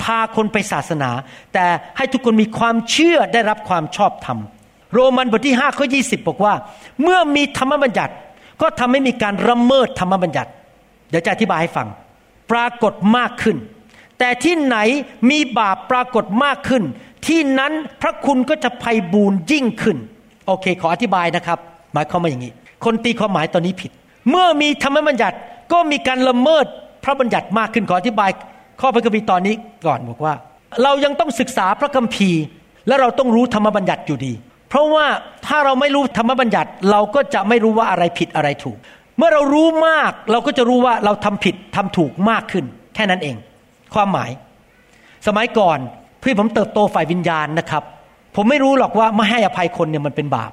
พาคนไปศาสนา แต่ให้ทุกคนมีความเชื่อได้รับความชอบธรรมโรมันบทที่5ข้อ20 บอกว่า เมื่อมีธรรมบัญญัติ ก็ทำให้มีการละเมิดธรรมบัญญัติ เดี๋ยวจะอธิบายให้ฟัง ปรากฏมากขึ้น แต่ที่ไหนมีบาปปรากฏมากขึ้น ที่นั้นพระคุณก็จะไพ่บูนยิ่งขึ้น โอเค ขออธิบายนะครับ หมายความว่าอย่างนี้ คนตีความหมายตอนนี้ผิด เมื่อมีธรรมบัญญัติก็มีการละเมิดพระบัญญัติมากขึ้นขออธิบาย ข้อพระคัมภีร์ตอนนี้ก่อนบอกว่า เรายังต้องศึกษาพระคัมภีร์ และเราต้องรู้ธรรมบัญญัติอยู่ดี เพราะว่าถ้าเราไม่รู้ธรรมบัญญัติเราก็จะไม่รู้ว่าอะไรผิดอะไรถูก เมื่อเรารู้มากเราก็จะรู้ว่าเราทำผิดทำถูกมากขึ้น แค่นั้นเอง ความหมาย สมัยก่อนพี่ผมเติบโตฝ่ายวิญญาณนะครับ ผมไม่รู้หรอกว่าไม่ให้อภัยคนเนี่ยมันเป็นบาป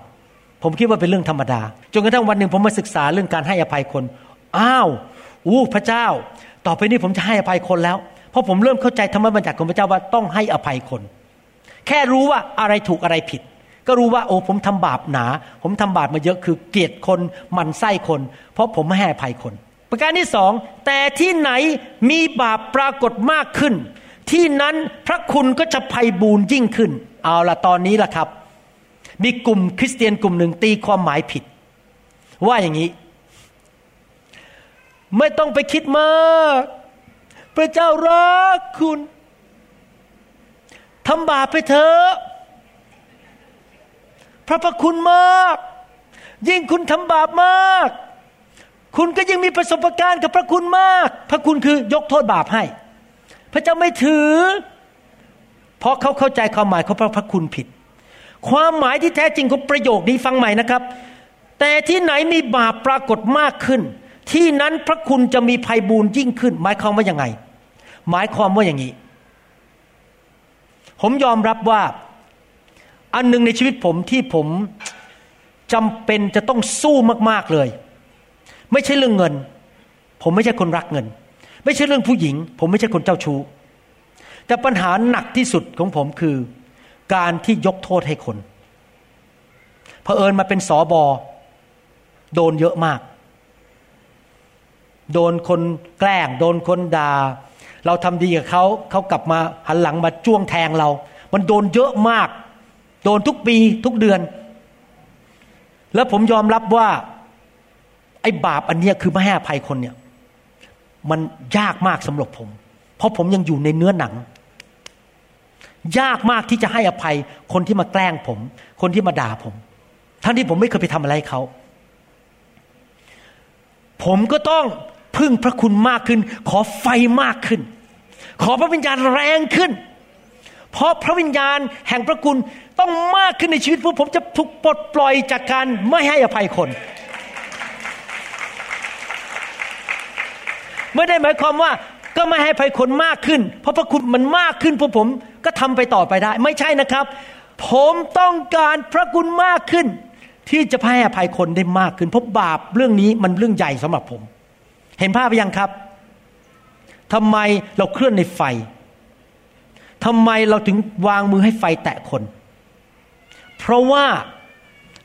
ผมคิดว่าเป็นเรื่องธรรมดาจนกระทั่งวันหนึ่งผมมาศึกษาเรื่องการให้อภัยคน อ้าวอู้พระเจ้า ต่อไปนี้ผมจะให้อภัยคนแล้ว เพราะผมเริ่มเข้าใจธรรมบัญญัติของพระเจ้าว่าต้องให้อภัยคน แค่รู้ว่าอะไรถูกอะไรผิด ก็รู้ว่าโอ้ผมทำบาปหนา ผมทำบาปมาเยอะคือเกลียดคนมันไส้คน เพราะผมไม่ให้อภัยคน ประการที่สองแต่ที่ไหนมีบาปปรากฏมากขึ้น ที่นั้นพระคุณก็จะไพ่บูนยิ่งขึ้น เอาละตอนนี้ล่ะครับ มีกลุ่มคริสเตียนกลุ่มหนึ่งตีความหมายผิด ว่าอย่างนี้ ไม่ต้องไปคิดมากพระเจ้ารักคุณทำบาปไปเถอะ พระพระคุณมาก ยิ่งคุณทำบาปมาก คุณก็ยิ่งมีประสบการณ์กับพระคุณมาก พระคุณคือยกโทษบาปให้ พระเจ้าไม่ถือ เพราะเขาเข้าใจความหมายของพระพระคุณผิด ความหมายที่แท้จริงของประโยคนี้ฟังใหม่นะครับ แต่ที่ไหนมีบาปปรากฏมากขึ้น ที่นั้นพระคุณจะมีภัยบูนยิ่งขึ้น หมายความว่ายังไง หมายความว่าอย่างนี้ ผมยอมรับว่า อันหนึ่งในชีวิตผมที่ผมจำเป็นจะต้องสู้มากๆเลย ไม่ใช่เรื่องเงิน ผมไม่ใช่คนรักเงิน ไม่ใช่เรื่องผู้หญิง ผมไม่ใช่คนเจ้าชู้ แต่ปัญหาหนักที่สุดของผมคือ การที่ยกโทษให้คนเผอิญมาเป็นสอบอโดนเยอะมาก โดนคนแกล้ง โดนคนดา่าเราทำดีกับเขาเขากลับมาหันหลังมาจ้วงแทงเรา มันโดนเยอะมาก โดนทุกปีทุกเดือน แล้วผมยอมรับว่า ไอ้บาปอันเนี้ยคือไม่ให้อภัยคนเนี่ย มันยากมากสำหรับผม เพราะผมยังอยู่ในเนื้อหนัง ยากมากที่จะให้อภัยคนที่มาแกล้งผม คนที่มาด่าผม ทั้งที่ผมไม่เคยไปทำอะไรเขา ผมก็ต้องพึ่งพระคุณมากขึ้น ขอไฟมากขึ้น ขอพระวิญญาณแรงขึ้น เพราะพระวิญญาณแห่งพระคุณต้องมากขึ้นในชีวิตผมผมจะถูกปลดปล่อยจากการไม่ให้อภัยคน ไม่ได้หมายความว่าก็ไม่ให้อภัยคนมากขึ้น เพราะพระคุณมันมากขึ้นพวกผมก็ทำไปต่อไปได้ ไม่ใช่นะครับ ผมต้องการพระคุณมากขึ้น ที่จะให้อภัยคนได้มากขึ้นเพราะบาปเรื่องนี้มันเรื่องใหญ่สำหรับผม เห็นภาพไปยังครับทำไมเราเคลื่อนในไฟ ทำไมเราถึงวางมือให้ไฟแตะคน เพราะว่า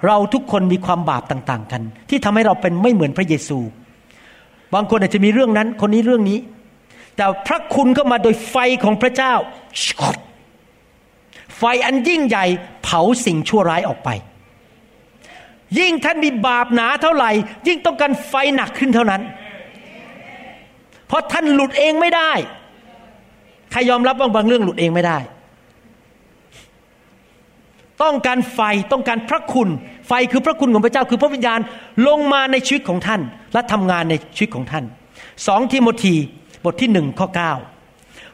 เราทุกคนมีความบาปต่างๆกัน ที่ทำให้เราเป็นไม่เหมือนพระเยซู บางคนอาจจะมีเรื่องนั้น คนนี้เรื่องนี้ แต่พระคุณก็มาโดยไฟของพระเจ้า ไฟอันยิ่งใหญ่เผาสิ่งชั่วร้ายออกไป ยิ่งท่านมีบาปหนาเท่าไหร่ ยิ่งต้องการไฟหนักขึ้นเท่านั้น เพราะท่านหลุดเองไม่ได้ ใครยอมรับว่าบางเรื่องหลุดเองไม่ได้ ต้องการไฟต้องการพระคุณ ไฟคือพระคุณของพระเจ้าคือพระวิญญาณลงมาในชีวิตของท่าน และทำงานในชีวิตของท่านสองทิโมธีบทที่หนึ่งข้อเก้า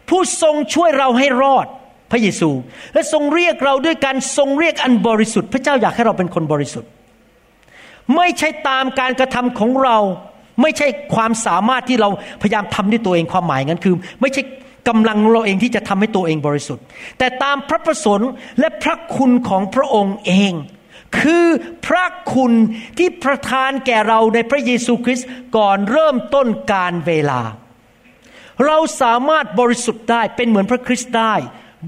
ผู้ทรงช่วยเราให้รอดพระเยซู และทรงเรียกเราด้วยการทรงเรียกอันบริสุทธิ์ พระเจ้าอยากให้เราเป็นคนบริสุทธิ์ ไม่ใช่ตามการกระทำของเรา ไม่ใช่ความสามารถที่เราพยายามทำด้วยตัวเองความหมายงั้นคือ ไม่ใช่ กำลังเราเองที่จะทำให้ตัวเองบริสุทธิ์ แต่ตามพระประสงค์และพระคุณของพระองค์เอง คือพระคุณที่ประทานแก่เราในพระเยซูคริสต์ก่อนเริ่มต้นการเวลา เราสามารถบริสุทธิ์ได้เป็นเหมือนพระคริสต์ได้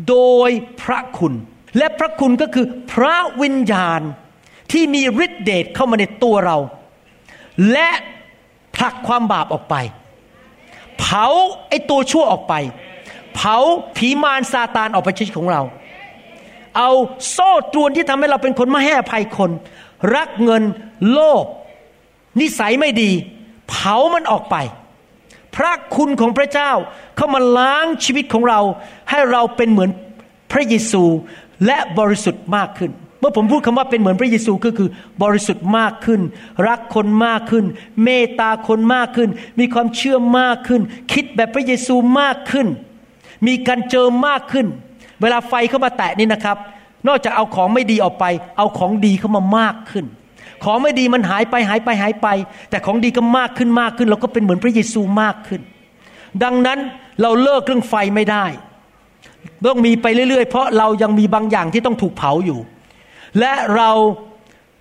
โดยพระคุณ และพระคุณก็คือพระวิญญาณที่มีฤทธิเดชเข้ามาในตัวเรา และผลักความบาปออกไป เผาไอ้ตัวชั่วออกไป เผาผีมารซาตานออกไปชีวิตของเรา เอาโซ่ตรวนที่ทำให้เราเป็นคนไม่ให้อภัยคน รักเงินโลภนิสัยไม่ดี เผามันออกไป พระคุณของพระเจ้าเข้ามาล้างชีวิตของเรา ให้เราเป็นเหมือนพระเยซูและบริสุทธิ์มากขึ้น เมื่อผมพูดคำว่าเป็นเหมือนพระเยซูก็คือ บริสุทธิ์มากขึ้น รักคนมากขึ้น เมตตาคนมากขึ้น มีความเชื่อมากขึ้น คิดแบบพระเยซูมากขึ้น มีการเจิมมากขึ้น เวลาไฟเข้ามาแตะนี่นะครับ นอกจากเอาของไม่ดีออกไป เอาของดีเข้ามามากขึ้น ของไม่ดีมันหายไปหายไปหายไป แต่ของดีก็มากขึ้นมากขึ้น เราก็เป็นเหมือนพระเยซูมากขึ้น ดังนั้นเราเลิกเรื่องไฟไม่ได้ต้องมีไปเรื่อยๆ เพราะเรายังมีบางอย่างที่ต้องถูกเผาอยู่ และเรา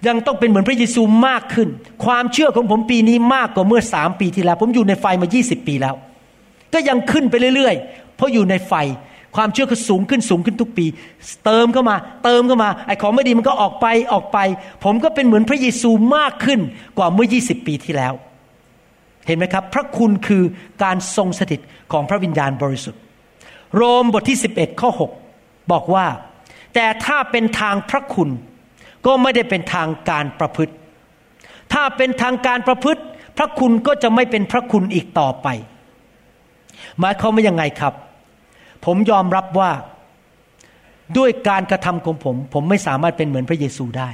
ยังต้องเป็นเหมือนพระเยซูมากขึ้น ความเชื่อของผมปีนี้มากกว่าเมื่อสามปีที่แล้ว ผมอยู่ในไฟมา 20 ปีแล้ว ก็ยังขึ้นไปเรื่อย เพราะอยู่ในไฟ ความเชื่อก็สูงขึ้นสูงขึ้นทุกปี เติมเข้ามา เติมเข้ามาไอ้ของไม่ดีมันก็ออกไปออกไป ผมก็เป็นเหมือนพระเยซูมากขึ้นกว่าเมื่อ 20 ปีที่แล้ว เห็นไหมครับ พระคุณคือการทรงสถิตของพระวิญญาณบริสุทธิ์ โรมบทที่ 11ข้อ6บอกว่า แต่ถ้าเป็นทางพระคุณก็ไม่ได้เป็นทางการประพฤติ ถ้าเป็นทางการประพฤติ พระคุณก็จะไม่เป็นพระคุณอีกต่อไปหมายความว่ายังไงครับ ผมยอมรับว่าด้วยการกระทำของผม ผมไม่สามารถเป็นเหมือนพระเยซูได้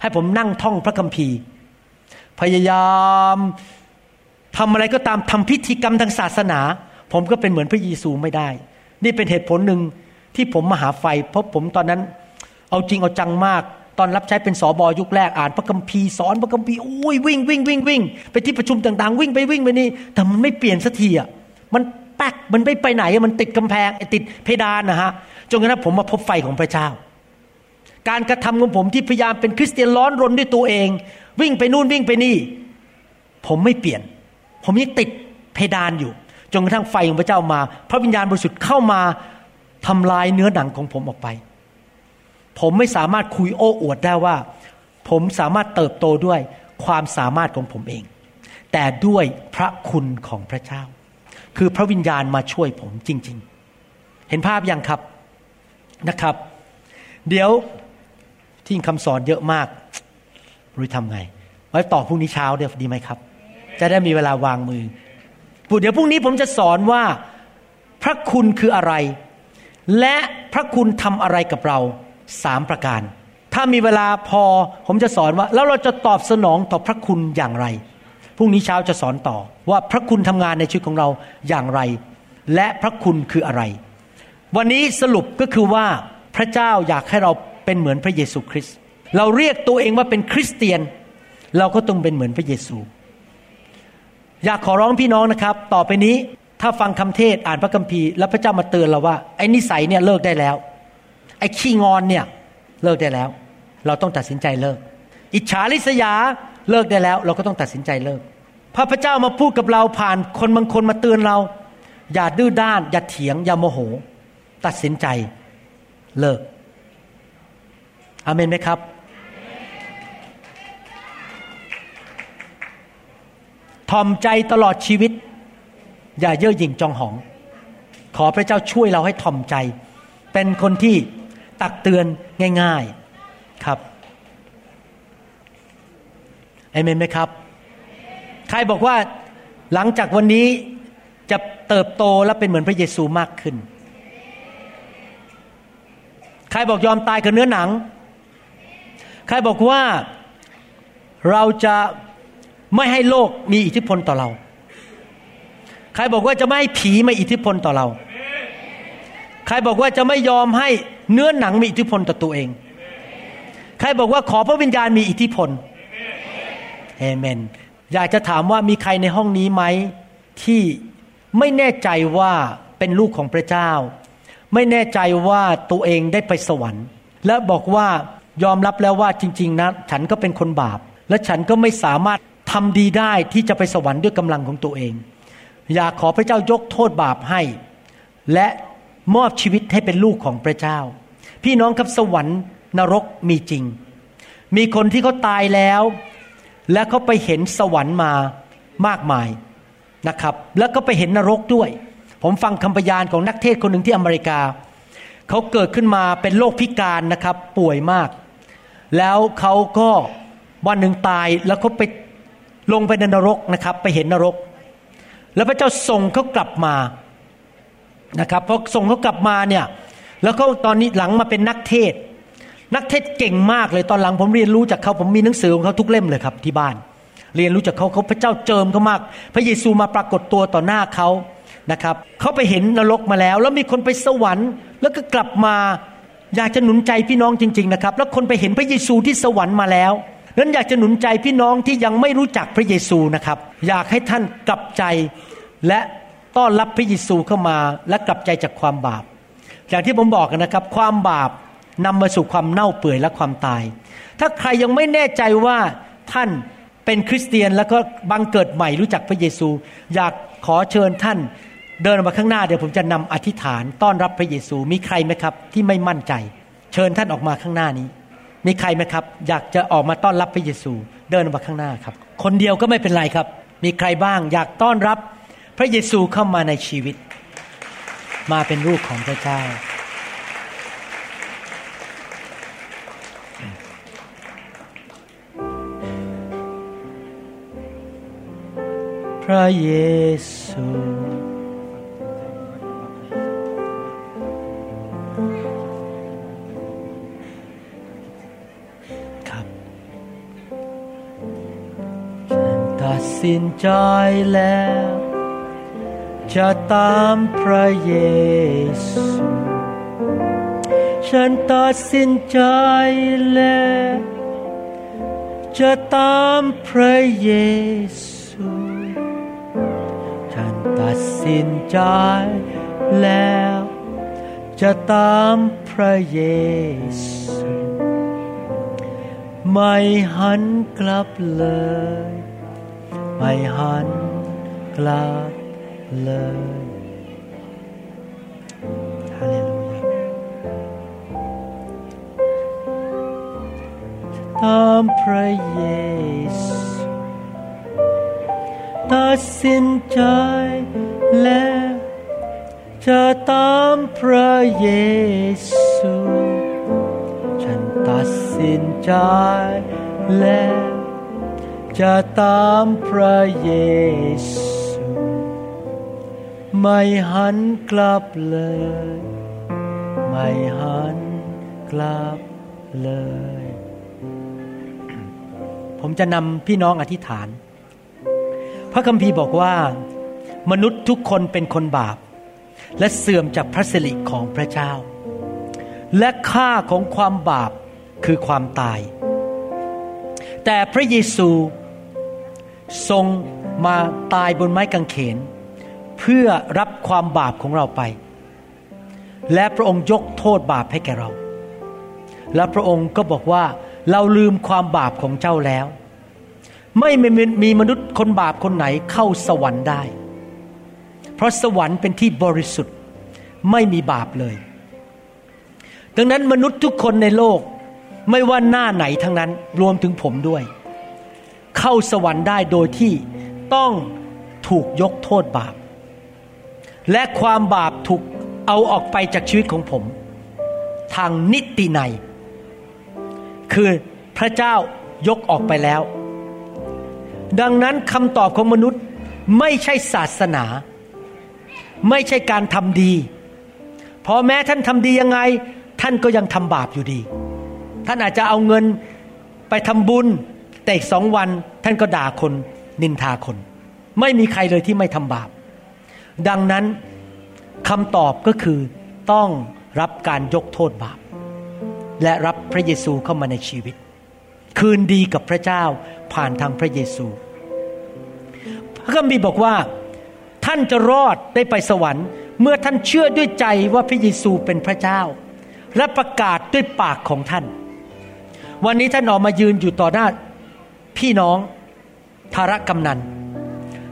ให้ผมนั่งท่องพระคัมภีร์ พยายามทำอะไรก็ตามทำพิธีกรรมทางศาสนา ผมก็เป็นเหมือนพระเยซูไม่ได้ นี่เป็นเหตุผลหนึ่งที่ผมมาหาไฟ เพราะผมตอนนั้น เอาจริงเอาจังมาก ตอนรับใช้เป็นสอบอยุคแรกอ่านพระคัมภีร์สอนพระคัมภีร์โอ้ยวิ่งวิ่งวิ่งวิ่งไปที่ประชุมต่างๆ วิ่งไปวิ่งไปนี่แต่มันไม่เปลี่ยนสักทีอะมัน แป๊กมันไม่ไปไหนมันติดกำแพงติดเพดานนะฮะจนกระทั่งผมมาพบไฟของพระเจ้า การกระทำของผมที่พยายามเป็นคริสเตียนร้อนรนด้วยตัวเอง วิ่งไปนู่นวิ่งไปนี่ ผมไม่เปลี่ยน ผมยังติดเพดานอยู่จนกระทั่งไฟของพระเจ้ามา พระวิญญาณบริสุทธิ์เข้ามาทำลายเนื้อหนังของผมออกไป ผมไม่สามารถคุยโอ้อวดได้ว่า ผมสามารถเติบโตด้วยความสามารถของผมเอง แต่ด้วยพระคุณของพระเจ้า คือพระวิญญาณมาช่วยผมจริง ๆ เห็นภาพยังครับนะครับ เดี๋ยวที่คำสอนเยอะมากรู้ทำไง ไว้ต่อพรุ่งนี้เช้าเดี๋ยวดีไหมครับ จะได้มีเวลาวางมือเดี๋ยวพรุ่งนี้ผมจะสอนว่าพระคุณคืออะไร และพระคุณทำอะไรกับเราสามประการ ถ้ามีเวลาพอผมจะสอนว่า แล้วเราจะตอบสนองต่อพระคุณอย่างไร พรุ่งนี้เช้าจะสอนต่อว่าพระคุณทำงานในชีวิตของเราอย่างไร และพระคุณคืออะไร วันนี้สรุปก็คือว่าพระเจ้าอยากให้เราเป็นเหมือนพระเยซูคริสต์เราเรียกตัวเองว่าเป็นคริสเตียน เราก็ต้องเป็นเหมือนพระเยซู อยากขอร้องพี่น้องนะครับ ต่อไปนี้ถ้าฟังคำเทศอ่านพระคัมภีร์แล้วพระเจ้ามาเตือนเราว่าไอ้นิสัยเนี่ยเลิกได้แล้วไอ้ขี้งอนเนี่ยเลิกได้แล้ว เราต้องตัดสินใจเลิก อิจฉาริษยา เลิกได้แล้วเราก็ต้องตัดสินใจเลิก พระพเจ้ามาพูดกับเราผ่านคนบางคนมาเตือนเรา อย่าดื้อด้าน อย่าเถียง อย่าโมโห ตัดสินใจเลิกอเมนไหมครับ ทอมใจตลอดชีวิต อย่าเย่อหยิ่งจองหอง ขอพระเจ้าช่วยเราให้ทอมใจ เป็นคนที่ตักเตือนง่าย ๆครับ เอเมนไหมครับ ใครบอกว่าหลังจากวันนี้จะเติบโตและเป็นเหมือนพระเยซูมากขึ้น ใครบอกยอมตายกับเนื้อหนัง ใครบอกว่าเราจะไม่ให้โลกมีอิทธิพลต่อเรา ใครบอกว่าจะไม่ให้ผีมาอิทธิพลต่อเรา ใครบอกว่าจะไม่ยอมให้เนื้อหนังมีอิทธิพลต่อตัวเอง ใครบอกว่าขอพระวิญญาณมีอิทธิพล เอเมน อยากจะถามว่ามีใครในห้องนี้ไหมที่ไม่แน่ใจว่าเป็นลูกของพระเจ้า ไม่แน่ใจว่าตัวเองได้ไปสวรรค์ และบอกว่ายอมรับแล้วว่าจริง ๆนะฉันก็เป็นคนบาป และฉันก็ไม่สามารถทำดีได้ที่จะไปสวรรค์ด้วยกำลังของตัวเอง อยากขอพระเจ้ายกโทษบาปให้ และมอบชีวิตให้เป็นลูกของพระเจ้า พี่น้องครับสวรรค์นรกมีจริง มีคนที่เขาตายแล้ว และเขาไปเห็นสวรรค์มามากมายนะครับ แล้วก็ไปเห็นนรกด้วย ผมฟังคำพยานของนักเทศคนหนึ่งที่อเมริกา เขาเกิดขึ้นมาเป็นโรคพิการนะครับป่วยมาก แล้วเขาก็วันหนึ่งตายแล้วเขาไปลงไปในนรกนะครับ ไปเห็นนรก แล้วพระเจ้าส่งเขากลับมานะครับพอส่งเขากลับมาเนี่ยแล้วเขาตอนนี้หลังมาเป็นนักเทศ นักเทศเก่งมากเลยตอนหลังผมเรียนรู้จากเขาผมมีหนังสือของเขาทุกเล่มเลยครับที่บ้าน เรียนรู้จากเขาเขาพระเจ้าเจิมเขามาก พระเยซูมาปรากฏตัวต่อหน้าเขานะครับเขาไปเห็นนรกมาแล้ว แล้วมีคนไปสวรรค์ แล้วก็กลับมาอยากจะหนุนใจพี่น้องจริง ๆนะครับ แล้วคนไปเห็นพระเยซูที่สวรรค์มาแล้วนั้นอยากจะหนุนใจพี่น้องที่ยังไม่รู้จักพระเยซูนะครับ อยากให้ท่านกลับใจและต้อนรับพระเยซูเข้ามาและกลับใจจากความบาป อย่างที่ผมบอกกันนะครับ ความบาป นำมาสู่ความเน่าเปื่อยและความตาย ถ้าใครยังไม่แน่ใจว่าท่านเป็นคริสเตียนแล้วก็บังเกิดใหม่รู้จักพระเยซู อยากขอเชิญท่านเดินมาข้างหน้าเดี๋ยวผมจะนำอธิษฐานต้อนรับพระเยซูมีใครไหมครับ ที่ไม่มั่นใจ เชิญท่านออกมาข้างหน้านี้ มีใครไหมครับ อยากจะออกมาต้อนรับพระเยซู เดินมาข้างหน้าครับ คนเดียวก็ไม่เป็นไรครับ มีใครบ้าง อยากต้อนรับพระเยซูเข้ามาในชีวิต มาเป็นลูกของพระเจ้า พระเยซู ครับ ฉันตัดสินใจแล้ว จะตามพระเยซูฉันตัดสินใจแล้วจะตามพระเยซู ตัดสินใจแล้ว จะตามพระเยซูไม่หันกลับเลย ไม่หันกลับเลยฮาเลลูยาตามพระเยซู ตัดสินใจแล้วจะตามพระเยซู ฉันตัดสินใจแล้วจะตามพระเยซูไม่หันกลับเลย ไม่หันกลับเลย ผมจะนำพี่น้องอธิษฐาน ระคัมภีร์บอกว่า มนุษย์ทุกคนเป็นคนบาป และเสื่อมจากพระสิริของพระเจ้า และค่าของความบาปคือความตาย แต่พระเยซูทรงมาตายบนไม้กางเขน เพื่อรับความบาปของเราไป และพระองค์ยกโทษบาปให้แก่เรา และพระองค์ก็บอกว่าเราลืมความบาปของเจ้าแล้ว ไม่มีมีมนุษย์คนบาปคนไหนเข้าสวรรค์ได้ เพราะสวรรค์เป็นที่บริสุทธิ์ไม่มีบาปเลย ดังนั้นมนุษย์ทุกคนในโลกไม่ว่าหน้าไหนทั้งนั้นรวมถึงผมด้วย เข้าสวรรค์ได้โดยที่ต้องถูกยกโทษบาป และความบาปถูกเอาออกไปจากชีวิตของผม ทางนิติในคือพระเจ้ายกออกไปแล้ว ดังนั้นคำตอบของมนุษย์ไม่ใช่ศาสนา ไม่ใช่การทำดี พอแม้ท่านทำดียังไง ท่านก็ยังทำบาปอยู่ดี ท่านอาจจะเอาเงินไปทำบุญ แต่อีกสองวันท่านก็ด่าคนนินทาคน ไม่มีใครเลยที่ไม่ทำบาป ดังนั้นคำตอบก็คือต้องรับการยกโทษบาป และรับพระเยซูเข้ามาในชีวิต คืนดีกับพระเจ้าผ่านทางพระเยซู พระคัมภีร์บอกว่าท่านจะรอดได้ไปสวรรค์ เมื่อท่านเชื่อด้วยใจว่าพระเยซูเป็นพระเจ้า และประกาศด้วยปากของท่าน วันนี้ท่านออกมายืนอยู่ต่อหน้าพี่น้องธารกำนัน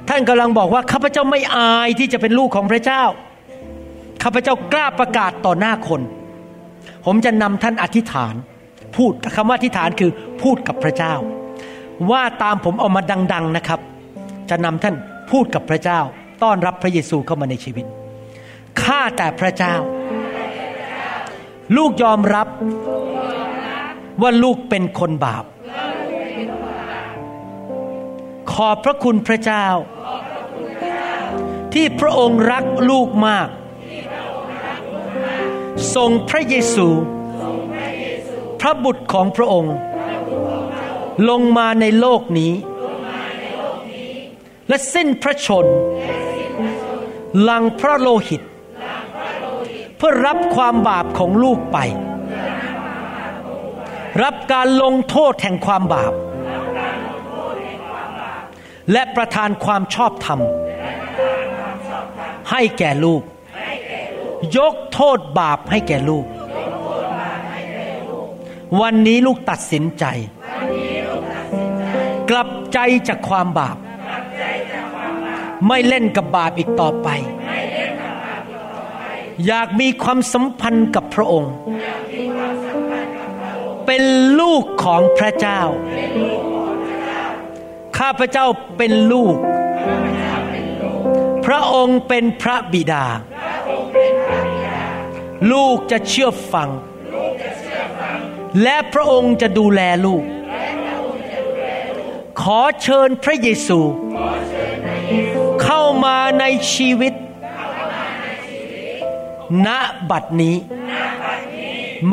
ท่านกำลังบอกว่าข้าพเจ้าไม่อายที่จะเป็นลูกของพระเจ้าข้าพเจ้ากล้าประกาศต่อหน้าคน ผมจะนำท่านอธิษฐาน พูดคำว่าอธิษฐานคือพูดกับพระเจ้า ว่าตามผมเอามาดัง ๆนะครับ จะนำท่านพูดกับพระเจ้า ต้อนรับพระเยซูเข้ามาในชีวิตข้าแต่พระเจ้า ลูกยอมรับว่าลูกเป็นคนบาป ขอบพระคุณพระเจ้า ที่พระองค์รักลูกมากส่งพระเยซู ระบุตรของพระองค์ ลงมาในโลกนี้ และสิ้นพระชน หลังพระโลหิต เพื่อรับความบาปของลูกไป รับการลงโทษแห่งความบาป และประทานความชอบธรรม ให้แก่ลูก ยกโทษบาปให้แก่ลูก วันนี้ลูกตัดสินใจ กลับใจจากความบาป ไม่เล่นกับบาปอีกต่อไป อยากมีความสัมพันธ์กับพระองค์ เป็นลูกของพระเจ้า ข้าพเจ้าเป็นลูก พระองค์เป็นพระบิดา ลูกจะเชื่อฟัง และพระองค์จะดูแลลูก ขอเชิญพระเยซู เข้ามาในชีวิต ณ บัดนี้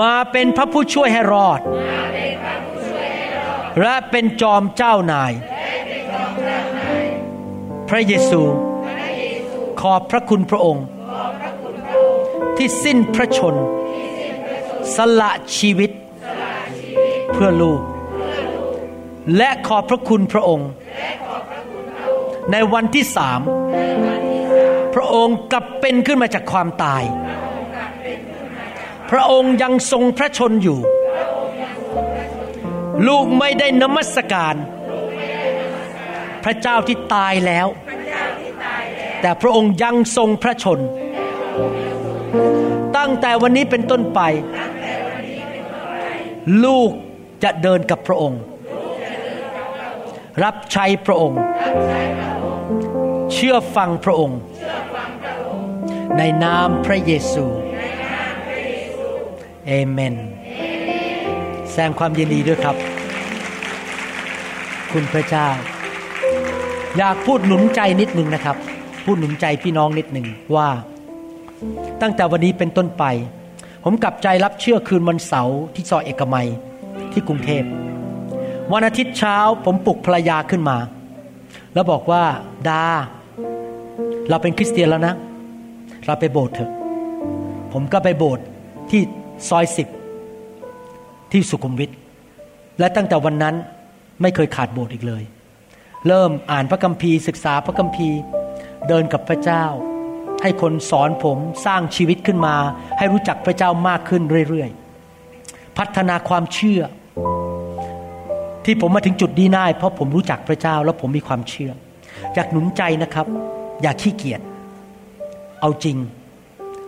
มาเป็นพระผู้ช่วยให้รอด และเป็นจอมเจ้านาย พระเยซู ขอบพระคุณพระองค์ ที่สิ้นพระชน สละชีวิต เพื่อลูก และขอบพระคุณพระองค์ ในวันที่สามพระองค์กลับเป็นขึ้นมาจากความตาย พระองค์ยังทรงพระชนอยู่ ลูกไม่ได้นมัสการ พระเจ้าที่ตายแล้ว แต่พระองค์ยังทรงพระชน ตั้งแต่วันนี้เป็นต้นไป ลูก จะเดินกับพระองค์ รับใช้พระองค์ เชื่อฟังพระองค์ ในนามพระเยซูเอเมนแสดงความยินดีด้วยครับ คุณพระเจ้า อยากพูดหนุนใจนิดหนึ่งนะครับ พูดหนุนใจพี่น้องนิดหนึ่งว่า ตั้งแต่วันนี้เป็นต้นไป ผมกลับใจรับเชื่อคืนวันเสาร์ที่ซอยเอกมัย ที่กรุงเทพ วันอาทิตย์เช้าผมปลุกภรรยาขึ้นมา แล้วบอกว่าดา เราเป็นคริสเตียนแล้วนะ เราไปโบสถ์เถอะ ผมก็ไปโบสถ์ที่ซอยสิบที่สุขุมวิทและตั้งแต่วันนั้นไม่เคยขาดโบสถ์อีกเลย เริ่มอ่านพระคัมภีร์ศึกษาพระคัมภีร์เดินกับพระเจ้า ให้คนสอนผมสร้างชีวิตขึ้นมา ให้รู้จักพระเจ้ามากขึ้นเรื่อยๆ พัฒนาความเชื่อ ที่ผมมาถึงจุดนี้ได้เพราะผมรู้จักพระเจ้าแล้วผมมีความเชื่อ อยากหนุนใจนะครับ อย่าขี้เกียจเอาจริง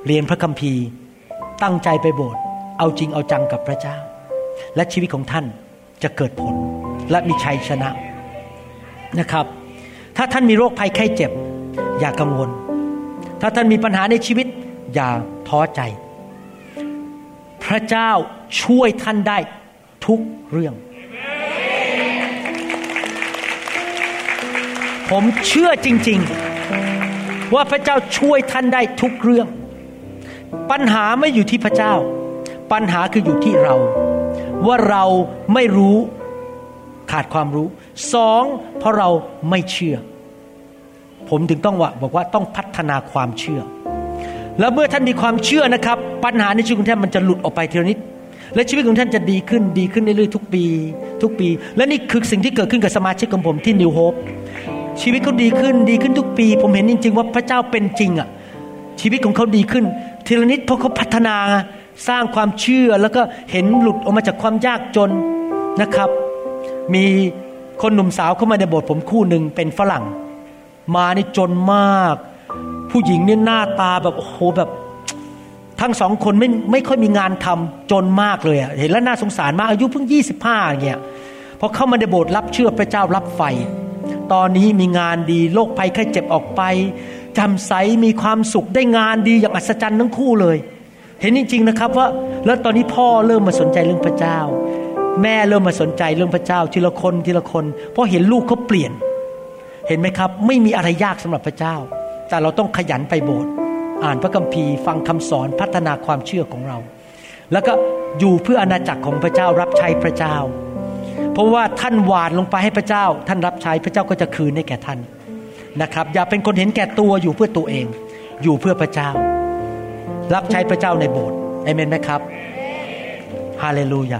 เรียนพระคัมภีร์ ตั้งใจไปโบสถ์เอาจริงเอาจังกับพระเจ้า และชีวิตของท่านจะเกิดผลและมีชัยชนะนะครับ ถ้าท่านมีโรคภัยไข้เจ็บ อย่ากังวล ถ้าท่านมีปัญหาในชีวิต อย่าท้อใจ พระเจ้าช่วยท่านได้ทุกเรื่อง ผมเชื่อจริง ๆ ว่าพระเจ้าช่วยท่านได้ทุกเรื่อง ปัญหาไม่อยู่ที่พระเจ้า ปัญหาคืออยู่ที่เรา ว่าเราไม่รู้ขาดความรู้สองเพราะเราไม่เชื่อ ผมถึงต้องว่าบอกว่าต้องพัฒนาความเชื่อ แล้วเมื่อท่านมีความเชื่อนะครับ ปัญหาในชีวิตของท่านมันจะหลุดออกไปทีละนิดและชีวิตของท่านจะดีขึ้นดีขึ้นเรื่อยๆทุกปี ทุกปี และนี่คือสิ่งที่เกิดขึ้นกับสมาชิกของผมที่นิวโฮป ชีวิตเขาดีขึ้นดีขึ้นทุกปี ผมเห็นจริง ๆ ว่าพระเจ้าเป็นจริงอะชีวิตของเขาดีขึ้น ทีละนิดเพราะเขาพัฒนาสร้างความเชื่อแล้วก็เห็นหลุดออกมาจากความยากจนนะครับ มีคนหนุ่มสาวเข้ามาในโบสถ์ผมคู่หนึ่งเป็นฝรั่ง มานี่จนมาก ผู้หญิงเนี่ยหน้าตาแบบโอ้โหแบบทั้งสองคนไม่ไม่ค่อยมีงานทำจนมากเลยอะเห็นแล้วน่าสงสารมากอายุเพิ่งยี่สิบห้าเงี้ยพอเข้ามาในโบสถ์รับเชื่อพระเจ้ารับไฟ ตอนนี้มีงานดีโรคภัยไข้เจ็บออกไปจำใสมีความสุขได้งานดีอย่างอัศจรรย์ทั้งคู่เลย เห็นจริง ๆนะครับว่าแล้วตอนนี้พ่อเริ่มมาสนใจเรื่องพระเจ้า แม่เริ่มมาสนใจเรื่องพระเจ้าทีละคนทีละคน เพราะเห็นลูกเขาเปลี่ยน เห็นไหมครับ ไม่มีอะไรยากสำหรับพระเจ้า แต่เราต้องขยันไปโบสถ์อ่านพระคัมภีร์ฟังคำสอนพัฒนาความเชื่อของเรา แล้วก็อยู่เพื่ออาณาจักรของพระเจ้ารับใช้พระเจ้า เพราะว่าท่านหวานลงไปให้พระเจ้า ท่านรับใช้พระเจ้าก็จะคืนให้แก่ท่านนะครับ อย่าเป็นคนเห็นแก่ตัวอยู่เพื่อตัวเอง อยู่เพื่อพระเจ้า รับใช้พระเจ้าในโบสถ์เอเมนไหมครับฮาเลลูยา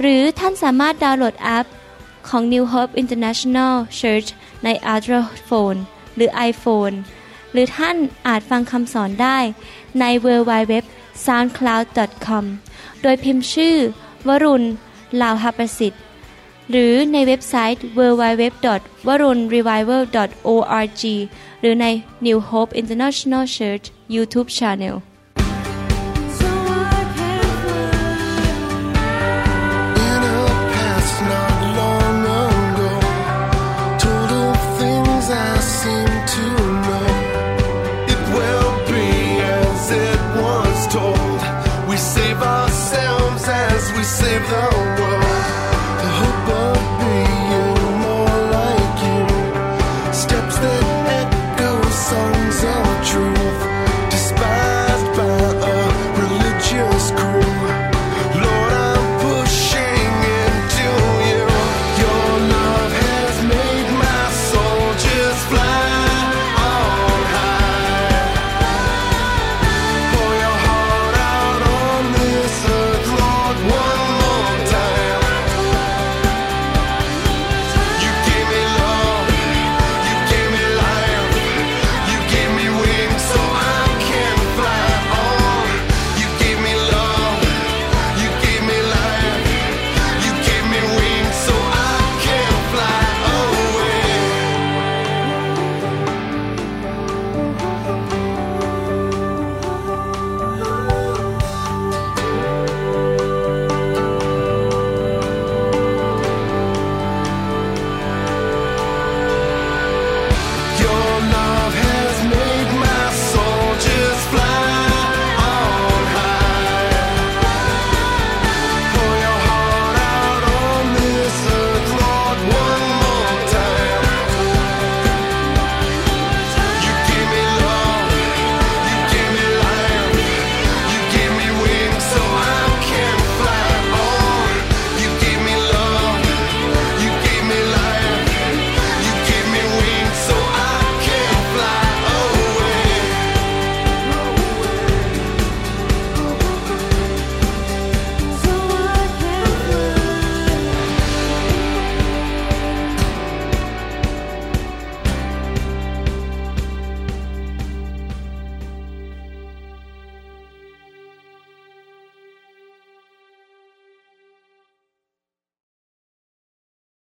หรือท่านสามารถดาวน์โหลดแอปของ New Hope International Church ใน Android Phone หรือ iPhone หรือท่านอาจฟังคำสอนได้ใน w w w soundcloud.com โดยพิมพ์ชื่อ วรุณลาวหประสิทธิ์ หรือในเว็บไซต์ www.warunrevival.org หรือใน New Hope International Church YouTube Channel